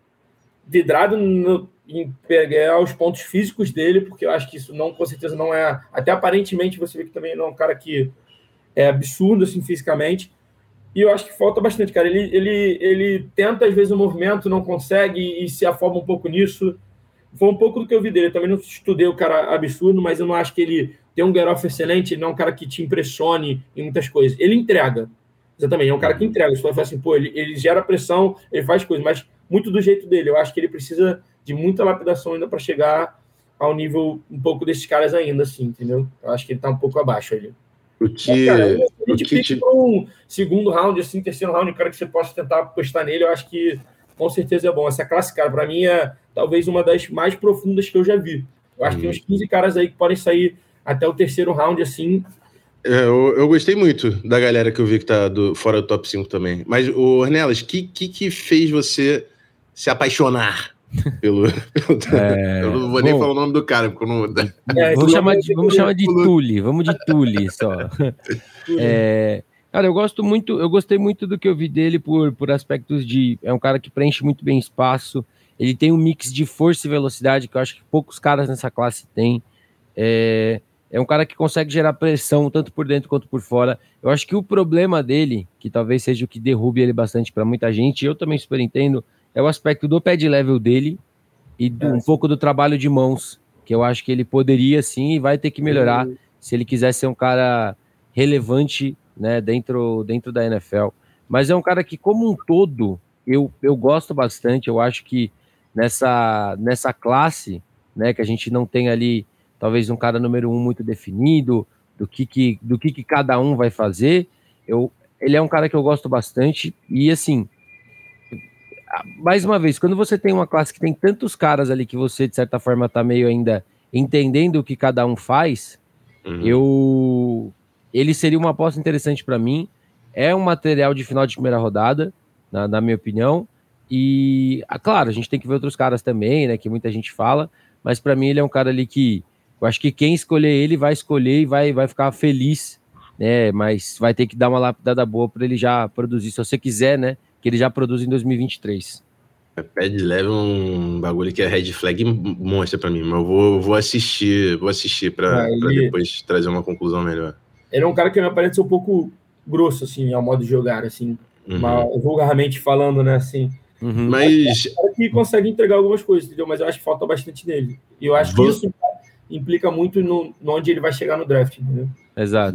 vidrado no, em pegar os pontos físicos dele, porque eu acho que isso não, com certeza, não é. Até aparentemente você vê que também não é um cara que é absurdo assim fisicamente. E eu acho que falta bastante, cara. Ele, ele, ele tenta, às vezes, o um movimento, não consegue e se afoba um pouco nisso. Foi um pouco do que eu vi dele. Também não estudei o cara absurdo, mas eu não acho que ele tem um get excelente. Ele não é um cara que te impressione em muitas coisas. Ele entrega. Exatamente. É um cara que entrega. Você vai falar assim, pô, ele, ele gera pressão, ele faz coisas, mas muito do jeito dele. Eu acho que ele precisa de muita lapidação ainda para chegar ao nível um pouco desses caras ainda, assim, entendeu? Eu acho que ele está um pouco abaixo ali. O que, Mas, cara, a gente fica te... um segundo round, assim, terceiro round, um cara que você possa tentar apostar nele, eu acho que com certeza é bom. Essa classe, cara, para mim é talvez uma das mais profundas que eu já vi. Eu acho hum. que tem uns 15 caras aí que podem sair até o terceiro round, assim. É, eu, eu, gostei muito da galera que eu vi que tá do, fora do top 5 também. Mas, o Ornelas, o que, que, que fez você se apaixonar pelo, é... Eu não vou nem Bom, falar o nome do cara, porque eu não. É, vamos, chamar de, vamos chamar de Tule, vamos de Tule só. É, cara, eu gosto muito, eu gostei muito do que eu vi dele por, por aspectos de. É um cara que preenche muito bem espaço, Ele tem um mix de força e velocidade que eu acho que poucos caras nessa classe têm. É, é um cara que consegue gerar pressão tanto por dentro quanto por fora. Eu acho que o problema dele, que talvez seja o que derrube ele bastante para muita gente, eu também super entendo, é o aspecto do pad level dele e do, é, um pouco do trabalho de mãos, que eu acho que ele poderia sim e vai ter que melhorar uhum. se ele quiser ser um cara relevante né, dentro, dentro da NFL. Mas é um cara que, como um todo, eu, eu gosto bastante. Eu acho que nessa, nessa classe, né, que a gente não tem ali talvez um cara número um muito definido do que, que do que, que cada um vai fazer. Eu, ele é um cara que eu gosto bastante e assim, mais uma vez, quando você tem uma classe que tem tantos caras ali que você de certa forma tá meio ainda entendendo o que cada um faz, uhum. eu ele seria uma aposta interessante para mim. É um material de final de primeira rodada, na, na minha opinião. E, ah, claro, a gente tem que ver outros caras também, né? Que muita gente fala, mas para mim ele é um cara ali que eu acho que quem escolher ele vai escolher e vai, vai ficar feliz, né? Mas vai ter que dar uma lapidada boa para ele já produzir, se você quiser, né? Que ele já produz em 2023. Pad leve é um bagulho que é red flag mostra para mim, mas eu vou, vou assistir, vou assistir para depois trazer uma conclusão melhor. Ele é um cara que me aparece um pouco grosso, assim, ao modo de jogar, assim, uhum. vulgarmente falando, né, assim. Uhum. Mas. É um cara que consegue entregar algumas coisas, entendeu? Mas eu acho que falta bastante nele. E eu acho vou... que isso implica muito no, no onde ele vai chegar no draft, entendeu? Exato.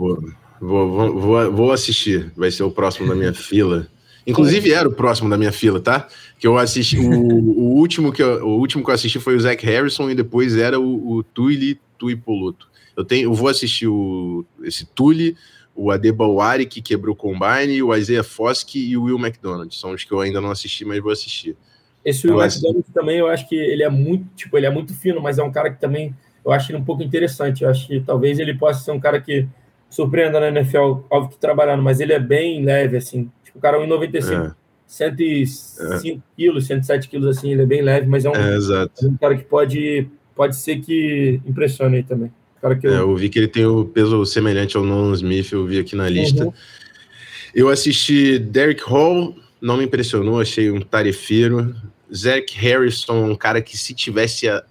Vou, vou, vou, vou assistir, vai ser o próximo da minha fila. Inclusive era o próximo da minha fila, tá? Que eu assisti. O, o, último que eu, o último que eu assisti foi o Zach Harrison e depois era o, o Tuipoluto. Eu tenho, eu vou assistir o, esse Tuli, o Adebawari que quebrou o Combine, o Isaiah Fosk e o Will McDonald. São os que eu ainda não assisti, mas vou assistir. Esse Will McDonald também eu acho que ele é muito, tipo, ele é muito fino, mas é um cara que também eu acho ele um pouco interessante. Eu acho que talvez ele possa ser um cara que surpreenda na NFL, óbvio que trabalhando, mas ele é bem leve, assim. Tipo, o cara é 1,95, é. 105 é. quilos, 107 quilos, assim, ele é bem leve, mas é um, é, é um cara que pode, pode ser que impressione aí também. Cara que eu... É, eu vi que ele tem o peso semelhante ao Nolan Smith, eu vi aqui na lista. Uhum. Eu assisti Derek Hall, não me impressionou, achei um tarefeiro. Zach Harrison, um cara que se tivesse a,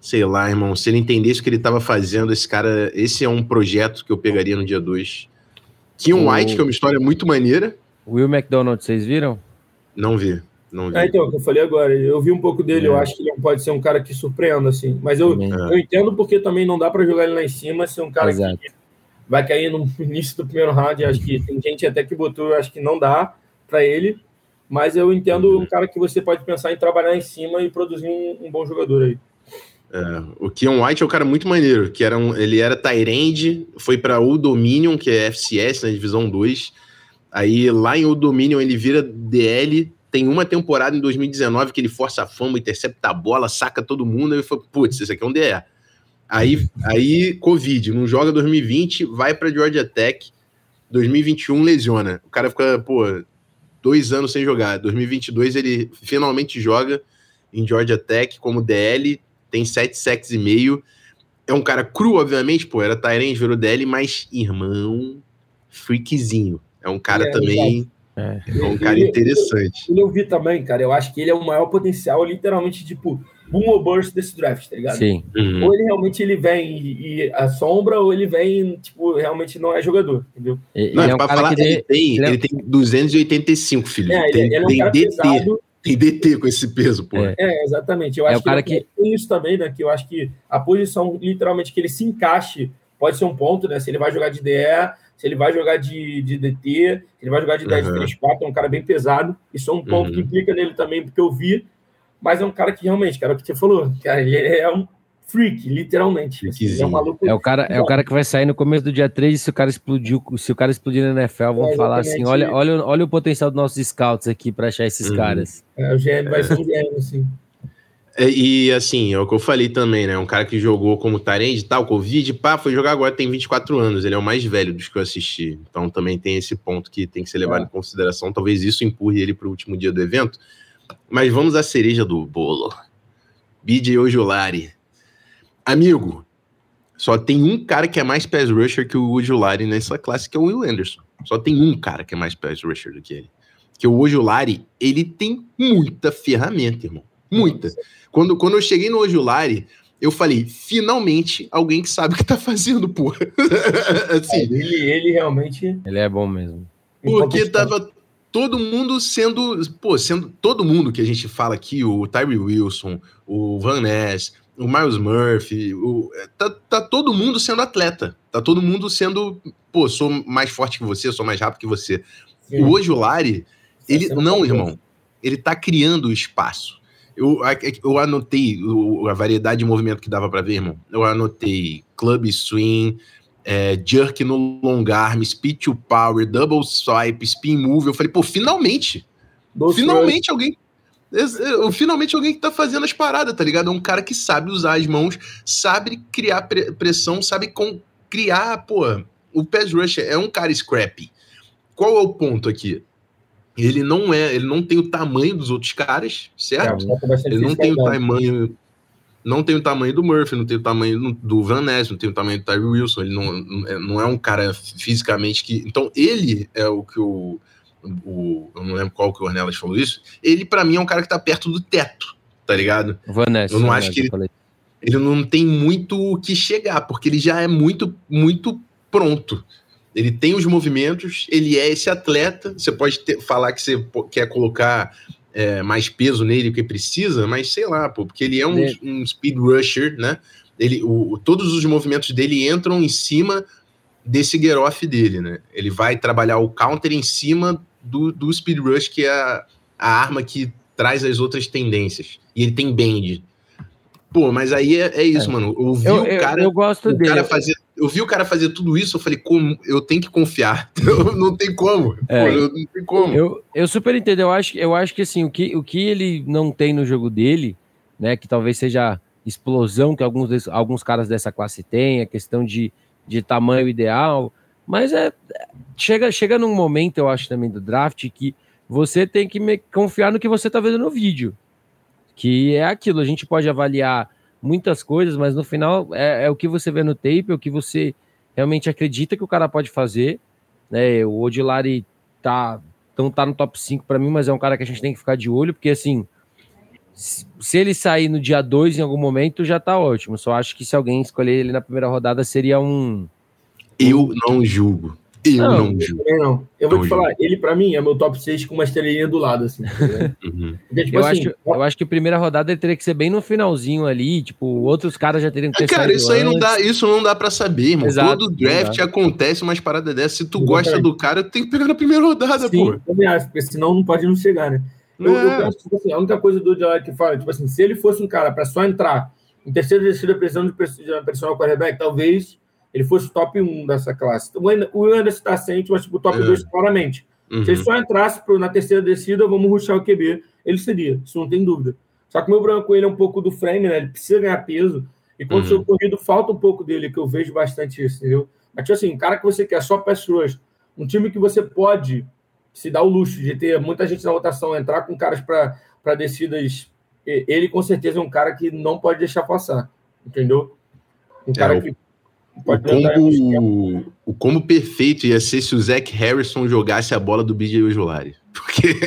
sei lá, irmão, se ele entendesse o que ele estava fazendo, esse cara, esse é um projeto que eu pegaria no dia 2. Keon o... White, que é uma história muito maneira. Will McDonald, vocês viram? Não vi. Não vi. É, então, eu falei agora, eu vi um pouco dele, é. eu acho que ele pode ser um cara que surpreenda, assim. Mas eu, eu entendo porque também não dá para jogar ele lá em cima, ser um cara Exato. que vai cair no início do primeiro round. Acho que tem gente até que botou, acho que não dá para ele. Mas eu entendo um cara que você pode pensar em trabalhar em cima e produzir um, um bom jogador aí. É, o Keon White é um cara muito maneiro, que era um, ele era Tyrande, foi para o Dominion, que é FCS, na né, Divisão 2. Aí lá em o Dominion ele vira DL, tem uma temporada em 2019 que ele força a fama, intercepta a bola, saca todo mundo, e falou, putz, esse aqui é um DE. Aí, aí Covid, não joga 2020, vai para Georgia Tech, 2021 lesiona. O cara fica, pô, dois anos sem jogar. 2022 ele finalmente joga em Georgia Tech como DL, tem 7 sacks e meio. É um cara cru, obviamente, pô, era Tyrant, virou DL, mas irmão, freakzinho. É um cara é, também. É. é. um cara interessante. Ele eu vi também, cara. Eu acho que ele é o maior potencial, literalmente, tipo, boom or burst desse draft, tá ligado? Sim. Uhum. Ou ele realmente ele vem e, e assombra, ou ele vem, tipo, realmente não é jogador, entendeu? Não, é um pra falar, ele, ele, tem, ele, é... tem 285, filho. É, tem, ele, ele é um cara DT. pesado tem DT com esse peso, pô. É, é exatamente. Eu é acho o cara que, que... isso também, né? Que eu acho que a posição, literalmente, que ele se encaixe, pode ser um ponto, né? Se ele vai jogar de DE, se ele vai jogar de, de DT, se ele vai jogar de 10 uhum. 3 4, é um cara bem pesado. Isso é um ponto uhum. que implica nele também, porque eu vi. Mas é um cara que realmente, cara, o que você falou, cara, ele é um freak, literalmente. Assim, é, um maluco é, o cara, é o cara que vai sair no começo do dia 3 se o cara explodiu, se o cara explodir na NFL, vão é, falar assim: olha, olha, olha o potencial dos nossos scouts aqui para achar esses uhum. caras. É, o GM vai ser um gênio, assim. É, e assim, é o que eu falei também, né? Um cara que jogou como Tarend e tal, Covid, pá, foi jogar agora, tem 24 anos, ele é o mais velho dos que eu assisti. Então também tem esse ponto que tem que ser levado é. em consideração. Talvez isso empurre ele para o último dia do evento. Mas vamos à cereja do bolo. BJ Ojulari. Amigo, só tem um cara que é mais pass rusher que o Ojulari nessa classe, que é o Will Anderson. Só tem um cara que é mais pass rusher do que ele. Que o Ojulari, ele tem muita ferramenta, irmão. Muita. Quando, quando eu cheguei no Ojulari, eu falei, finalmente, alguém que sabe o que tá fazendo, porra. assim, é, ele, ele realmente. Ele é bom mesmo. Porque tava todo mundo sendo. Pô, sendo. Todo mundo que a gente fala aqui, o Tyree Wilson, o Van Ness, o Miles Murphy, o, tá, tá todo mundo sendo atleta. Tá todo mundo sendo. Pô, sou mais forte que você, sou mais rápido que você. Sim. O Ojulari, ele. Não, irmão. Ele tá criando o espaço. Eu, eu anotei a variedade de movimento que dava para ver, irmão. Eu anotei club swing, é, jerk no long arm, speed to power, double swipe, spin move. Eu falei, pô, finalmente! finalmente alguém. Finalmente alguém que tá fazendo as paradas, tá ligado? É um cara que sabe usar as mãos, sabe criar pressão, sabe com, criar, pô. O pass rush é um cara scrappy. Qual é o ponto aqui? Ele não é, ele não tem o tamanho dos outros caras, certo? É, ele não tem o tamanho, não tem o tamanho do Murphy, não tem o tamanho do Van Ness, não tem o tamanho do Tyree Wilson. Ele não, não é um cara fisicamente que. Então ele é o que o, o eu não lembro qual que o Ornelas falou isso. Ele para mim é um cara que tá perto do teto, tá ligado? Van Ness, eu não acho que ele, ele não tem muito o que chegar, porque ele já é muito muito pronto. Ele tem os movimentos, ele é esse atleta. Você pode ter, falar que você quer colocar é, mais peso nele que precisa, mas sei lá, pô, porque ele é um, é. um speed rusher, né? Ele, o, todos os movimentos dele entram em cima desse get off dele, né? Ele vai trabalhar o counter em cima do, do speed rush, que é a, a arma que traz as outras tendências. E ele tem bend. Pô, mas aí é, é isso, é. mano. Eu, o cara, eu, eu gosto o dele. cara fazer eu vi o cara fazer tudo isso, eu falei, como? Eu tenho que confiar. não tem como. É, Pô, não tem como. Eu, eu super entendo. Eu acho, eu acho que assim, o que, o que ele não tem no jogo dele, né? Que talvez seja explosão que alguns, alguns caras dessa classe têm, a questão de, de tamanho ideal. Mas é. Chega, chega num momento, eu acho, também do draft, que você tem que me, confiar no que você tá vendo no vídeo. Que é aquilo, a gente pode avaliar muitas coisas, mas no final é, é, o que você vê no tape, é o que você realmente acredita que o cara pode fazer. Né? O Odilari tá, então tá no top 5 para mim, mas é um cara que a gente tem que ficar de olho, porque assim, se ele sair no dia 2 em algum momento, já tá ótimo. Só acho que se alguém escolher ele na primeira rodada, seria um. Eu não julgo. Eu não, não, eu, não. eu vou não te falar, ele para mim é meu top 6 com uma estrelinha do lado, assim. Tá uhum. Porque, tipo, eu, assim, acho, eu acho que a primeira rodada ele teria que ser bem no finalzinho ali, tipo, outros caras já teriam que ter é, Cara, isso aí não dá, isso não dá para saber, irmão. Exato, Todo draft exato. acontece umas paradas dessas. Se tu gosta do cara, tem que pegar na primeira rodada, Sim, pô. Também acho, porque senão não pode não chegar, né? Eu, é. eu penso, tipo assim, a única coisa do Diallo que fala, tipo assim, se ele fosse um cara para só entrar em terceira descida precisando de pressionar o quarterback, talvez ele fosse o top 1 dessa classe. O Anderson está sente, mas tipo, top é. 2 claramente. Uhum. Se ele só entrasse pro, na terceira descida, vamos ruxar o QB, ele seria, isso não tem dúvida. Só que o meu branco ele é um pouco do frame, né? Ele precisa ganhar peso. E quando uhum. seu corrido, falta um pouco dele, que eu vejo bastante isso, entendeu? Mas, tipo assim, um cara que você quer só pass rush, um time que você pode se dar o luxo de ter muita gente na rotação, entrar com caras para descidas, ele com certeza é um cara que não pode deixar passar, entendeu? Um cara é, que o combo, o combo perfeito ia ser se o Zach Harrison jogasse a bola do BJ Ojolari. Porque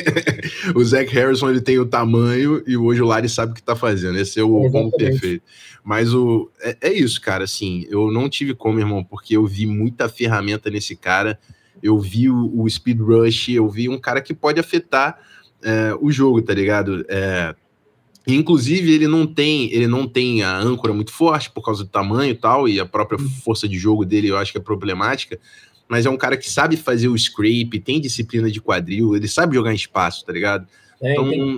o Zach Harrison ele tem o tamanho e o Ojolari sabe o que tá fazendo. Esse é o é, combo perfeito. Mas o, é, é, isso, cara. Assim, eu não tive como, irmão, porque eu vi muita ferramenta nesse cara. Eu vi o, o Speed Rush, eu vi um cara que pode afetar é, o jogo, tá ligado? É, Inclusive, ele não tem, ele não tem a âncora muito forte por causa do tamanho e tal, e a própria uhum. força de jogo dele eu acho que é problemática. Mas é um cara que sabe fazer o scrape, tem disciplina de quadril, ele sabe jogar em espaço, tá ligado? É, então,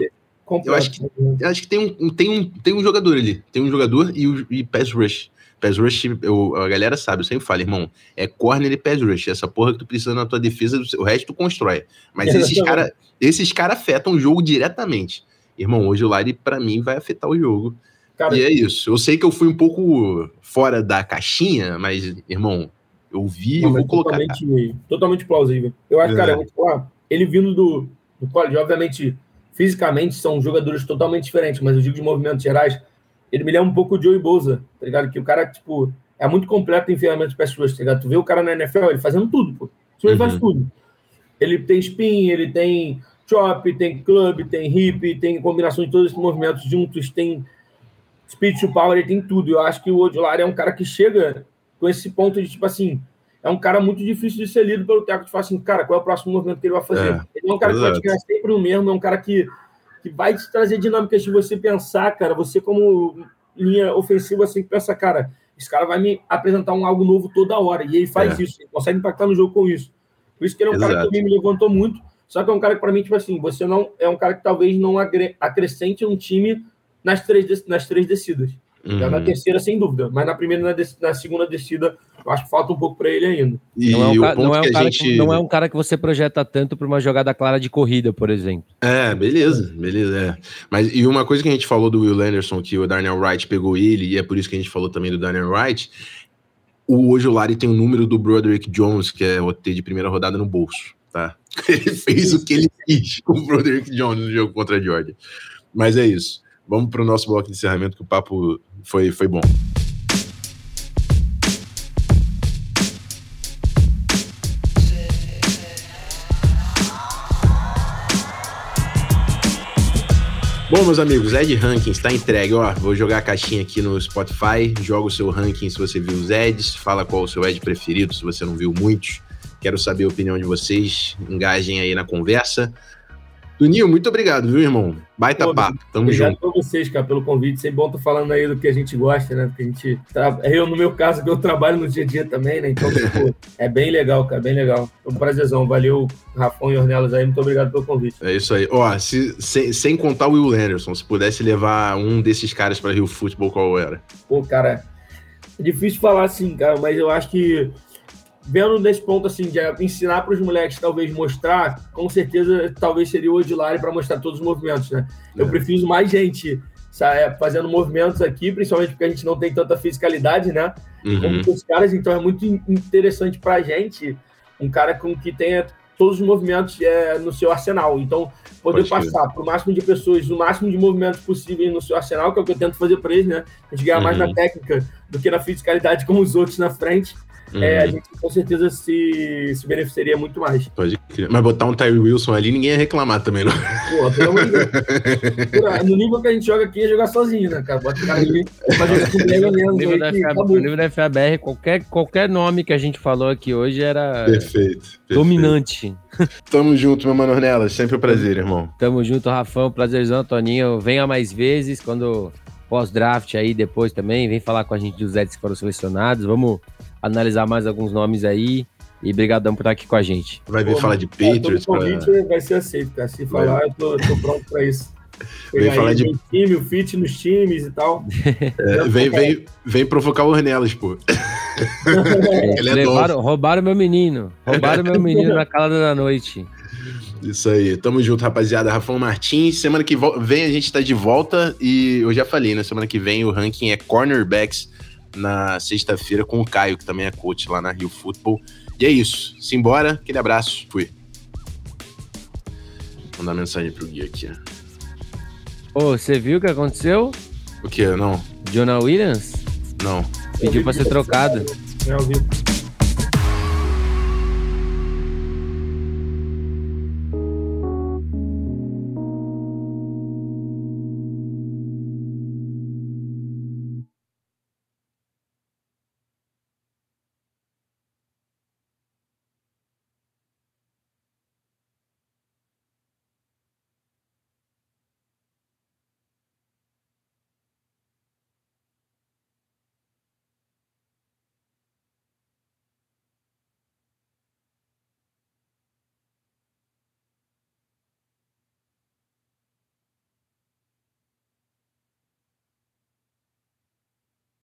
eu acho que, eu acho que tem, um, tem, um, tem um jogador ali. Tem um jogador e, o, e pass rush. Pass rush, eu, a galera sabe, eu sempre falo, irmão, é corner e pass rush. Essa porra que tu precisa na tua defesa, o resto tu constrói. Mas esses caras esses cara afetam o jogo diretamente irmão, hoje o Lari, para mim, vai afetar o jogo. Cara, e é isso. Eu sei que eu fui um pouco fora da caixinha, mas, irmão, eu vi, não, eu vou colocar. Totalmente, totalmente plausível. Eu acho, é. cara, ele vindo do, do college, obviamente, fisicamente são jogadores totalmente diferentes, mas eu digo de movimentos gerais, ele me lembra um pouco o Joey Bosa, tá ligado? Que o cara, tipo, é muito completo em ferramentas pessoas, tá ligado? Tu vê o cara na NFL, ele fazendo tudo, pô. Ele uhum. faz tudo. Ele tem spin, ele tem chop, tem club, tem hip, tem combinação de todos esses movimentos juntos, tem speed to power, ele tem tudo. Eu acho que o Odilari é um cara que chega com esse ponto de tipo assim, é um cara muito difícil de ser lido pelo técnico de falar assim, cara, qual é o próximo movimento que ele vai fazer? É, ele é um cara exato. que vai te ganhar sempre o mesmo, é um cara que, que vai te trazer dinâmicas de você pensar, cara, você como linha ofensiva, assim, pensa, cara, esse cara vai me apresentar um algo novo toda hora, e ele faz é. isso, ele consegue impactar no jogo com isso. Por isso que ele é um exato. cara que também me levantou muito, só que é um cara que, para mim, tipo assim, você não é um cara que talvez não acrescente um time nas três, nas três descidas. Uhum. Na terceira, sem dúvida. Mas na primeira e na, na, segunda descida, eu acho que falta um pouco para ele ainda. E não é, um, não, é um cara gente... que, não é um cara que você projeta tanto para uma jogada clara de corrida, por exemplo. É, beleza, beleza. É. Mas e uma coisa que a gente falou do Will Anderson, que o Daniel Wright pegou ele, e é por isso que a gente falou também do Daniel Wright. O, hoje o Lari tem o número do Broderick Jones, que é o OT de primeira rodada no bolso, tá? Ele fez o que ele quis com o Broderick Jones no jogo contra a Georgia. Mas é isso. Vamos para o nosso bloco de encerramento, que o papo foi, foi bom. Bom, meus amigos, Ed Rankings está entregue. Ó, vou jogar a caixinha aqui no Spotify. Joga o seu ranking se você viu os Eds. Fala qual o seu Ed preferido, se você não viu muitos. Quero saber a opinião de vocês. Engajem aí na conversa. Tuninho, muito obrigado, viu, irmão? Baita Pô, papo. Tamo obrigado junto. Obrigado vocês, cara, pelo convite. Sempre bom estar falando aí do que a gente gosta, né? Porque a gente. Tra... Eu, no meu caso, que eu trabalho no dia a dia também, né? Então, tipo, é bem legal, cara, bem legal. Foi um prazerzão. Valeu, Rafão e Ornelas aí. Muito obrigado pelo convite. É isso aí. Ó, se, sem, sem contar o Will Anderson, se pudesse levar um desses caras para Rio Futebol, qual era? Pô, cara, é difícil falar assim, cara, mas eu acho que vendo nesse ponto assim de ensinar para os moleques talvez mostrar, com certeza talvez seria o Odilari para mostrar todos os movimentos, né? É. Eu prefiro mais gente sabe, fazendo movimentos aqui, principalmente porque a gente não tem tanta fisicalidade, né? Uhum. Como os caras, então é muito interessante para a gente um cara com que tenha todos os movimentos é, no seu arsenal. Então, poder Pode passar para o máximo de pessoas, o máximo de movimentos possíveis no seu arsenal, que é o que eu tento fazer para eles, né? A gente ganhar uhum. mais na uhum. técnica do que na fisicalidade, como os outros na frente uhum. é, a uhum. gente com certeza se, se beneficiaria muito mais. Pode crer. Mas botar um Tyree Wilson ali, ninguém ia reclamar também, não. Pô, pelo amor de Deus. No nível que a gente joga aqui, é jogar sozinho, né, cara? Bota o cara ali pra jogar com o mesmo. No nível, da nível FABR, qualquer, qualquer nome que a gente falou aqui hoje era perfeito, perfeito. dominante. Tamo junto, meu mano Ornelas. Sempre um prazer, irmão. Tamo junto, Rafão. Prazerzão, Toninho. Venha mais vezes quando pós-draft aí depois também. Vem falar com a gente dos Eds que foram selecionados. Vamos analisar mais alguns nomes aí. E brigadão por estar aqui com a gente. Vai vir Pô, falar de Patriots. O convite pra... vai ser aceito, cara. Se falar, vai. eu tô, tô pronto para isso. Vem falar de time, o fit nos times e tal. É, vem, vem, vem provocar o Ornelas, pô. Ele é Levaram, roubaram meu menino. Roubaram meu menino na calada da noite. Isso aí. Tamo junto, rapaziada. Rafão Martins. Semana que vem a gente tá de volta e eu já falei, né? Semana que vem o ranking é cornerbacks na sexta-feira com o Caio, que também é coach lá na Rio Football. E é isso. Simbora. Aquele abraço. Fui. Vou mandar mensagem pro Gui aqui. Ô, você viu o que aconteceu? O que? Não. Jonah Williams? Não. Pediu pra ser trocado. É, eu vi.